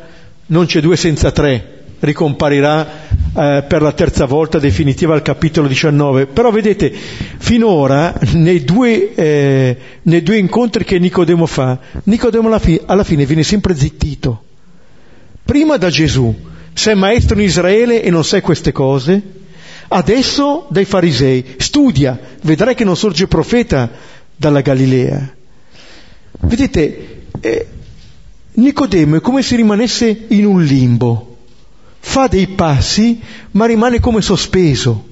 non c'è due senza tre, ricomparirà eh, per la terza volta definitiva al capitolo 19. Però vedete, finora nei due, eh, nei due incontri che Nicodemo fa, Nicodemo alla, fi- alla fine viene sempre zittito. Prima da Gesù, sei maestro in Israele e non sai queste cose, adesso dai farisei, studia, vedrai che non sorge profeta dalla Galilea. Vedete, eh, Nicodemo è come se rimanesse in un limbo fa dei passi ma rimane come sospeso.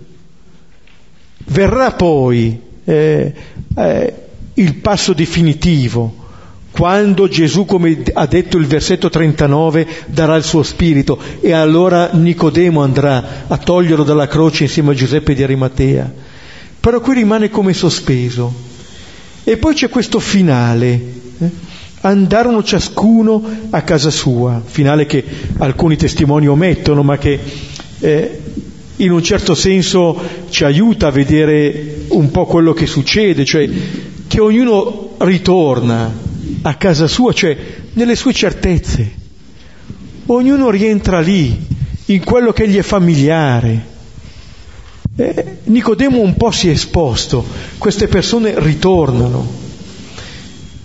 Verrà poi eh, eh, il passo definitivo, quando Gesù, come ha detto il versetto 39, darà il suo spirito e allora Nicodemo andrà a toglierlo dalla croce insieme a Giuseppe di Arimatea. Però qui rimane come sospeso. E poi c'è questo finale. Eh? Andarono ciascuno a casa sua, finale che alcuni testimoni omettono, ma che eh, in un certo senso ci aiuta a vedere un po' quello che succede, cioè che ognuno ritorna a casa sua, cioè nelle sue certezze, ognuno rientra lì, in quello che gli è familiare. Eh, Nicodemo un po' si è esposto, queste persone ritornano.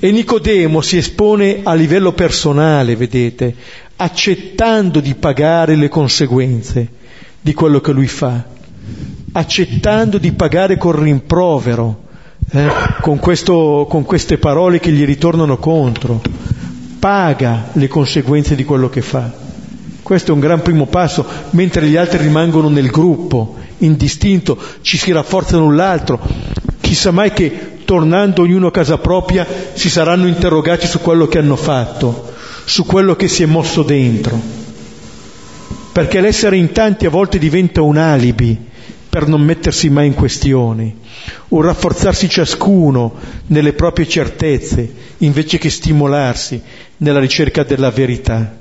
E Nicodemo si espone a livello personale, vedete, accettando di pagare le conseguenze di quello che lui fa, accettando di pagare col rimprovero, eh, con, questo, con queste parole che gli ritornano contro, paga le conseguenze di quello che fa. Questo è un gran primo passo, mentre gli altri rimangono nel gruppo, indistinto, ci si rafforzano l'un l'altro. Chissà mai che tornando ognuno a casa propria si saranno interrogati su quello che hanno fatto, su quello che si è mosso dentro. Perché l'essere in tanti a volte diventa un alibi per non mettersi mai in questione, un rafforzarsi ciascuno nelle proprie certezze invece che stimolarsi nella ricerca della verità.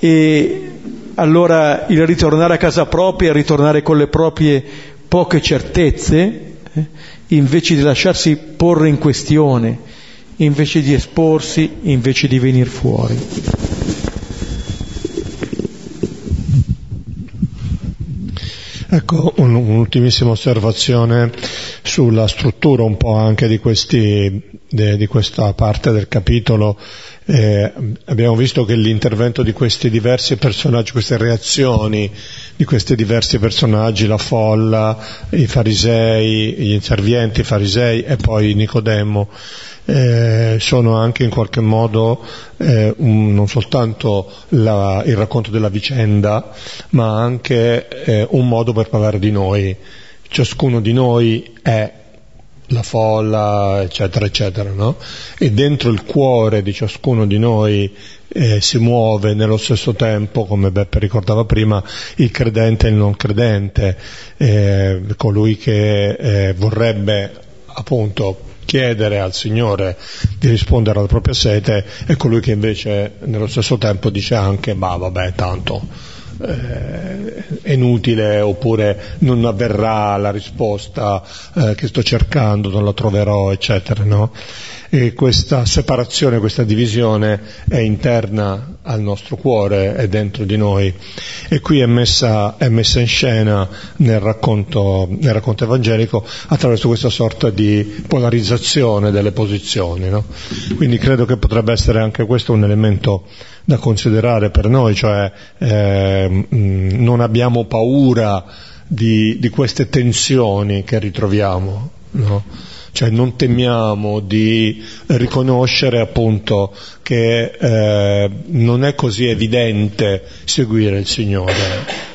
E allora il ritornare a casa propria, ritornare con le proprie poche certezze, eh, invece di lasciarsi porre in questione, invece di esporsi, invece di venire fuori. Ecco, un'ultimissima osservazione sulla struttura un po' anche di, questi, de, di questa parte del capitolo. Eh, abbiamo visto che l'intervento di questi diversi personaggi, queste reazioni di questi diversi personaggi, la folla, i farisei, gli inservienti, farisei e poi Nicodemo, eh, sono anche in qualche modo eh, un, non soltanto la, il racconto della vicenda, ma anche eh, un modo per parlare di noi. Ciascuno di noi è la folla, eccetera, eccetera, no? E dentro il cuore di ciascuno di noi eh, si muove nello stesso tempo, come Beppe ricordava prima, il credente e il non credente, eh, colui che vorrebbe appunto chiedere al Signore di rispondere alla propria sete e colui che invece nello stesso tempo dice anche ma vabbè tanto eh, è inutile oppure non avverrà la risposta eh, che sto cercando, non la troverò, eccetera. No? E questa separazione, questa divisione è interna al nostro cuore, è dentro di noi e qui è messa, è messa in scena nel racconto, nel racconto, evangelico attraverso questa sorta di polarizzazione delle posizioni. No? Quindi credo che potrebbe essere anche questo un elemento da considerare per noi, cioè eh, non abbiamo paura di, di queste tensioni che ritroviamo. No? Cioè non temiamo di riconoscere appunto che eh, non è così evidente seguire il Signore.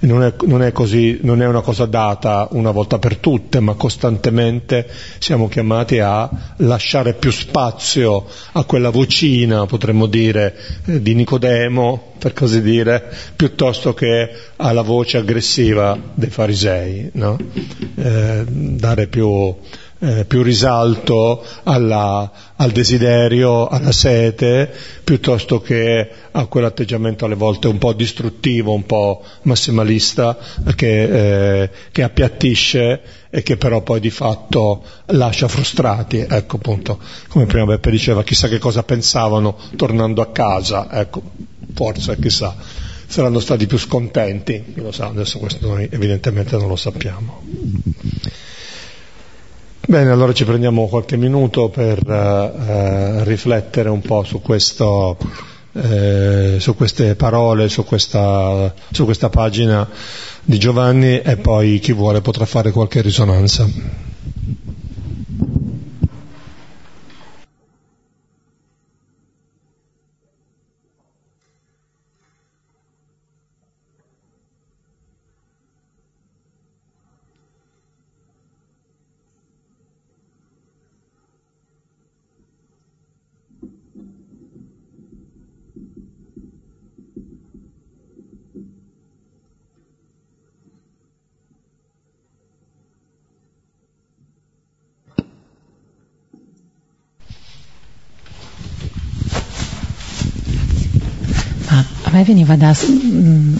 Non è, non, è così, non è, una cosa data una volta per tutte, ma costantemente siamo chiamati a lasciare più spazio a quella vocina, potremmo dire, eh, di Nicodemo, per così dire, piuttosto che alla voce aggressiva dei farisei, no? eh, dare più, eh, più risalto alla, al desiderio, alla sete, piuttosto che a quell'atteggiamento alle volte un po' distruttivo, un po' massimalista, che, eh, che appiattisce e che però poi di fatto lascia frustrati. Ecco appunto, come prima Beppe diceva, chissà che cosa pensavano tornando a casa, ecco, forse chissà saranno stati più scontenti, lo sa, adesso questo noi evidentemente non lo sappiamo. Bene, allora ci prendiamo qualche minuto per uh, riflettere un po' su, questo, eh, su queste parole, su questa, su questa pagina di Giovanni e poi chi vuole potrà fare qualche risonanza. me veniva da mh, mm,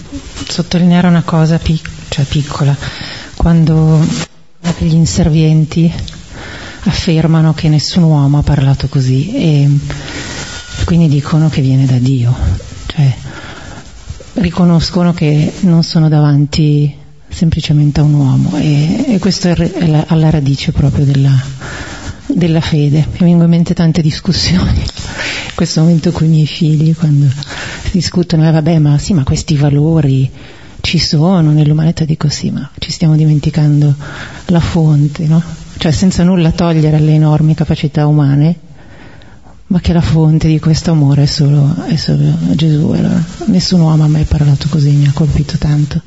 sottolineare una cosa pic- cioè piccola, quando gli inservienti affermano che nessun uomo ha parlato così e quindi dicono che viene da Dio, cioè riconoscono che non sono davanti semplicemente a un uomo e, e questo è, è la, alla radice proprio della, della fede. Mi vengono in mente tante discussioni questo momento con i miei figli quando discutono, eh, vabbè, ma sì, ma questi valori ci sono nell'umanità, dico sì, ma ci stiamo dimenticando la fonte, no? Cioè senza nulla togliere alle enormi capacità umane, ma che la fonte di questo amore è solo, è solo Gesù. Allora, nessun uomo ha mai parlato così, mi ha colpito tanto.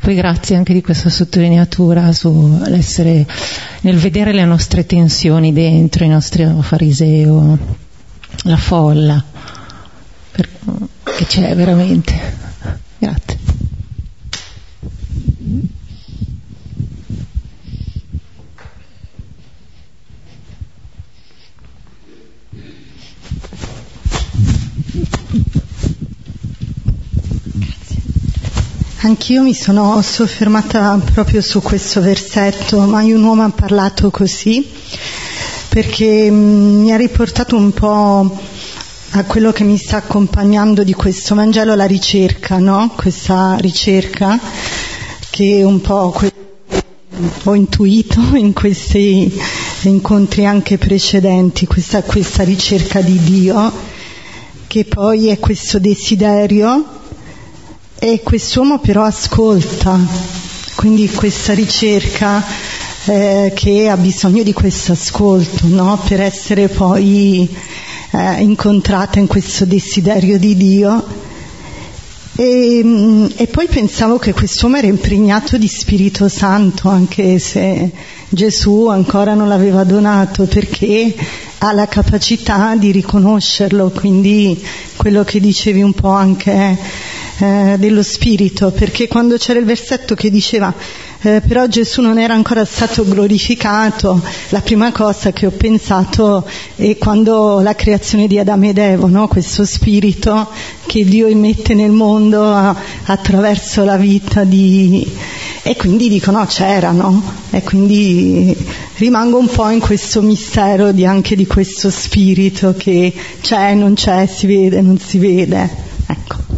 Poi grazie anche di questa sottolineatura sull'essere, nel vedere le nostre tensioni dentro, i nostri fariseo, la folla, che c'è veramente. Grazie. Anch'io mi sono soffermata proprio su questo versetto, mai un uomo ha parlato così, perché mm, mi ha riportato un po' a quello che mi sta accompagnando di questo Vangelo, la ricerca, no? Questa ricerca che un po' ho intuito in questi incontri anche precedenti, questa, questa ricerca di Dio, che poi è questo desiderio e quest'uomo però ascolta, quindi questa ricerca eh, che ha bisogno di questo ascolto no? per essere poi eh, incontrata in questo desiderio di Dio. E, mm, e, poi pensavo che quest'uomo era impregnato di Spirito Santo, anche se Gesù ancora non l'aveva donato, perché ha la capacità di riconoscerlo, quindi quello che dicevi un po' anche eh, dello spirito, perché quando c'era il versetto che diceva eh, però Gesù non era ancora stato glorificato, la prima cosa che ho pensato è quando la creazione di Adamo ed Evo, no? questo spirito che Dio immette nel mondo a, attraverso la vita di... e quindi dico no c'era, no? E quindi rimango un po' in questo mistero di, anche di questo spirito che c'è, non c'è, si vede, non si vede. Ecco.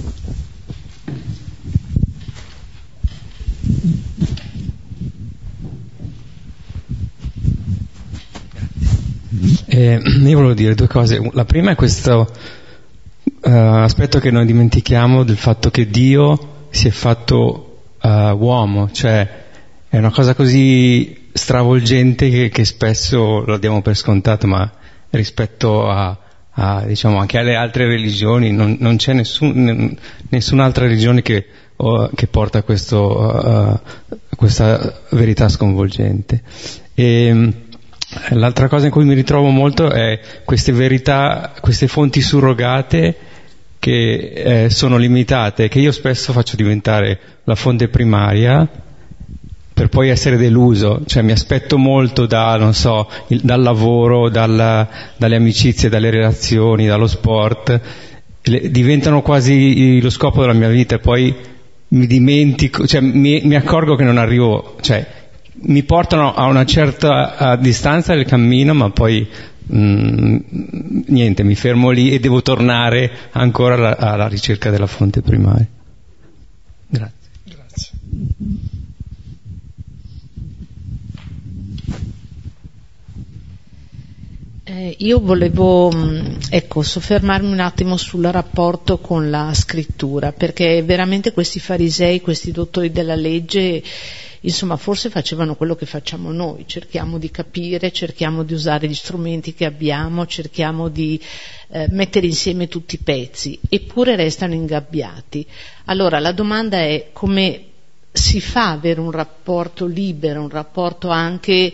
Eh, io volevo dire due cose. La prima è questo uh, aspetto che noi dimentichiamo del fatto che Dio si è fatto uh, uomo, cioè è una cosa così stravolgente che, che, spesso lo diamo per scontato, ma rispetto a, a diciamo, anche alle altre religioni non, non c'è nessun, nessun'altra religione che, oh, che porta questo, uh, questa verità sconvolgente. E, L'altra cosa in cui mi ritrovo molto è queste verità, queste fonti surrogate che eh, sono limitate, che io spesso faccio diventare la fonte primaria per poi essere deluso, cioè mi aspetto molto da, non so, il, dal lavoro, dalla, dalle amicizie, dalle relazioni, dallo sport, le, diventano quasi lo scopo della mia vita e poi mi dimentico, cioè mi, mi accorgo che non arrivo, cioè mi portano a una certa distanza del cammino, ma poi mh, mm, niente, mi fermo lì e devo tornare ancora alla, alla ricerca della fonte primaria. Grazie. Grazie. Eh, io volevo mm, ecco, soffermarmi un attimo sul rapporto con la scrittura, perché veramente questi farisei, questi dottori della legge, insomma forse facevano quello che facciamo noi, cerchiamo di capire, cerchiamo di usare gli strumenti che abbiamo, cerchiamo di eh, mettere insieme tutti i pezzi, eppure restano ingabbiati. Allora la domanda è come si fa avere un rapporto libero, un rapporto anche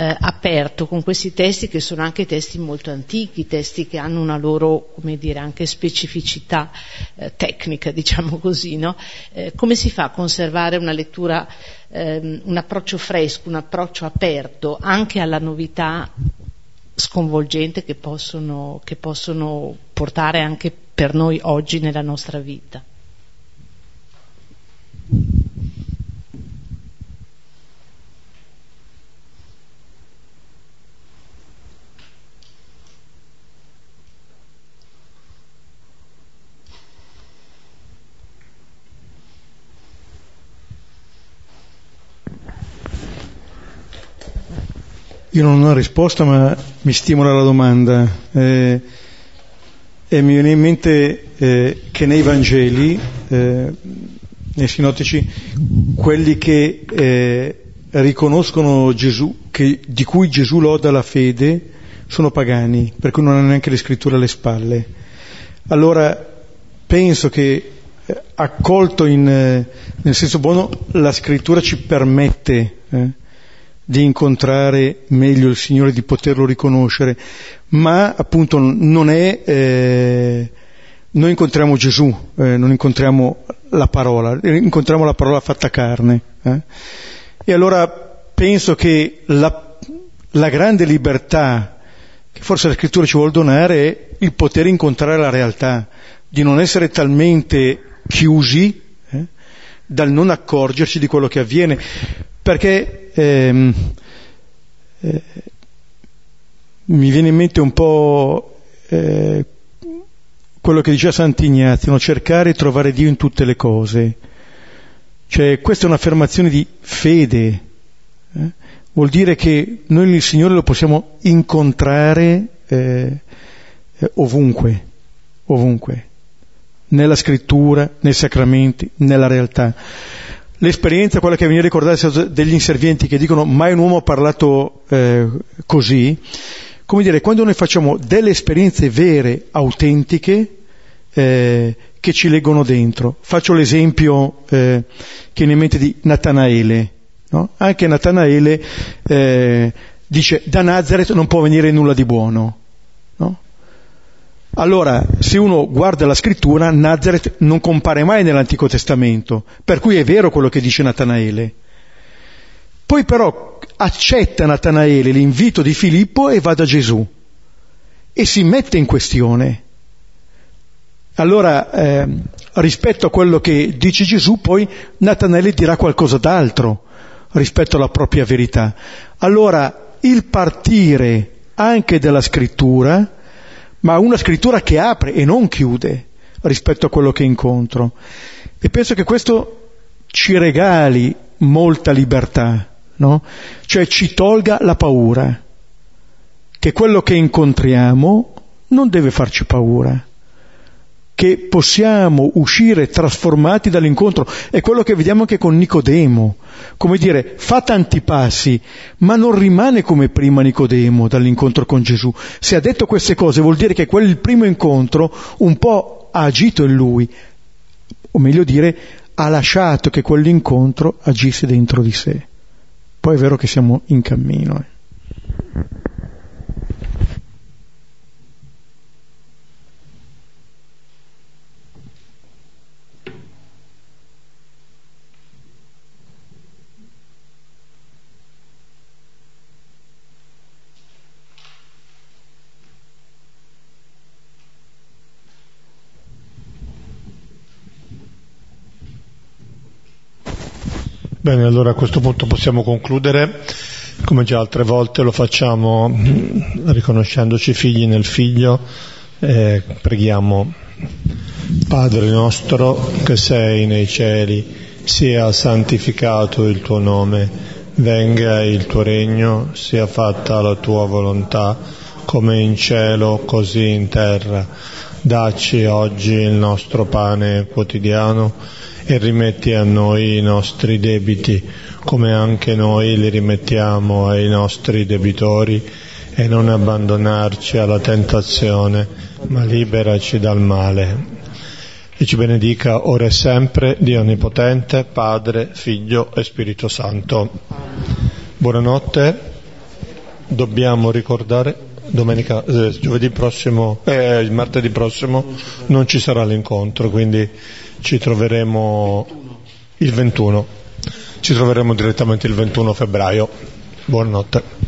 eh, aperto con questi testi che sono anche testi molto antichi, testi che hanno una loro, come dire, anche specificità eh, tecnica, diciamo così, no? eh, come si fa a conservare una lettura, ehm, un approccio fresco, un approccio aperto anche alla novità sconvolgente che possono, che possono portare anche per noi oggi nella nostra vita? Io non ho una risposta, ma mi stimola la domanda. Eh, e mi viene in mente eh, che nei Vangeli, eh, nei sinottici, quelli che eh, riconoscono Gesù, che, di cui Gesù loda la fede, sono pagani, per cui non hanno neanche le scritture alle spalle. Allora penso che eh, accolto in, eh, nel senso buono la scrittura ci permette di incontrare meglio il Signore, di poterlo riconoscere, ma appunto non è, eh, noi incontriamo Gesù, eh, non incontriamo la parola, incontriamo la parola fatta carne. Eh. E allora penso che la, la grande libertà che forse la scrittura ci vuole donare è il poter incontrare la realtà, di non essere talmente chiusi eh, dal non accorgerci di quello che avviene, perché ehm, eh, mi viene in mente un po' eh, quello che diceva Sant'Ignazio, no? cercare e trovare Dio in tutte le cose. Cioè, questa è un'affermazione di fede. Eh? Vuol dire che noi il Signore lo possiamo incontrare eh, ovunque, ovunque, nella scrittura, nei sacramenti, nella realtà. L'esperienza, quella che viene ricordata degli inservienti che dicono mai un uomo ha parlato eh, così, come dire, quando noi facciamo delle esperienze vere, autentiche, eh, che ci leggono dentro. Faccio l'esempio eh, che in mente di Natanaele. No? Anche Natanaele eh, dice da Nazareth non può venire nulla di buono. Allora, se uno guarda la scrittura, Nazareth non compare mai nell'Antico Testamento, per cui è vero quello che dice Natanaele. Poi però accetta Natanaele l'invito di Filippo e va da Gesù e si mette in questione. Allora, eh, rispetto a quello che dice Gesù, poi Natanaele dirà qualcosa d'altro rispetto alla propria verità. Allora, il partire anche dalla scrittura ma una scrittura che apre e non chiude rispetto a quello che incontro. E penso che questo ci regali molta libertà, no? Cioè ci tolga la paura, che quello che incontriamo non deve farci paura che possiamo uscire trasformati dall'incontro. È quello che vediamo anche con Nicodemo. Come dire, fa tanti passi, ma non rimane come prima Nicodemo dall'incontro con Gesù. Se ha detto queste cose vuol dire che quel primo incontro un po' ha agito in lui, o meglio dire, ha lasciato che quell'incontro agisse dentro di sé. Poi è vero che siamo in cammino. Eh. Bene, allora a questo punto possiamo concludere. Come già altre volte lo facciamo mm, riconoscendoci figli nel figlio. Eh, preghiamo, Padre nostro che sei nei cieli, sia santificato il tuo nome, venga il tuo regno, sia fatta la tua volontà, come in cielo, così in terra. Dacci oggi il nostro pane quotidiano e rimetti a noi i nostri debiti, come anche noi li rimettiamo ai nostri debitori, e non abbandonarci alla tentazione, ma liberaci dal male. E ci benedica ora e sempre Dio Onnipotente, Padre, Figlio e Spirito Santo. Buonanotte, dobbiamo ricordare domenica, eh, giovedì prossimo, eh, martedì prossimo non ci sarà l'incontro, quindi ci troveremo il 21. Ci troveremo direttamente il 21 febbraio. Buonanotte.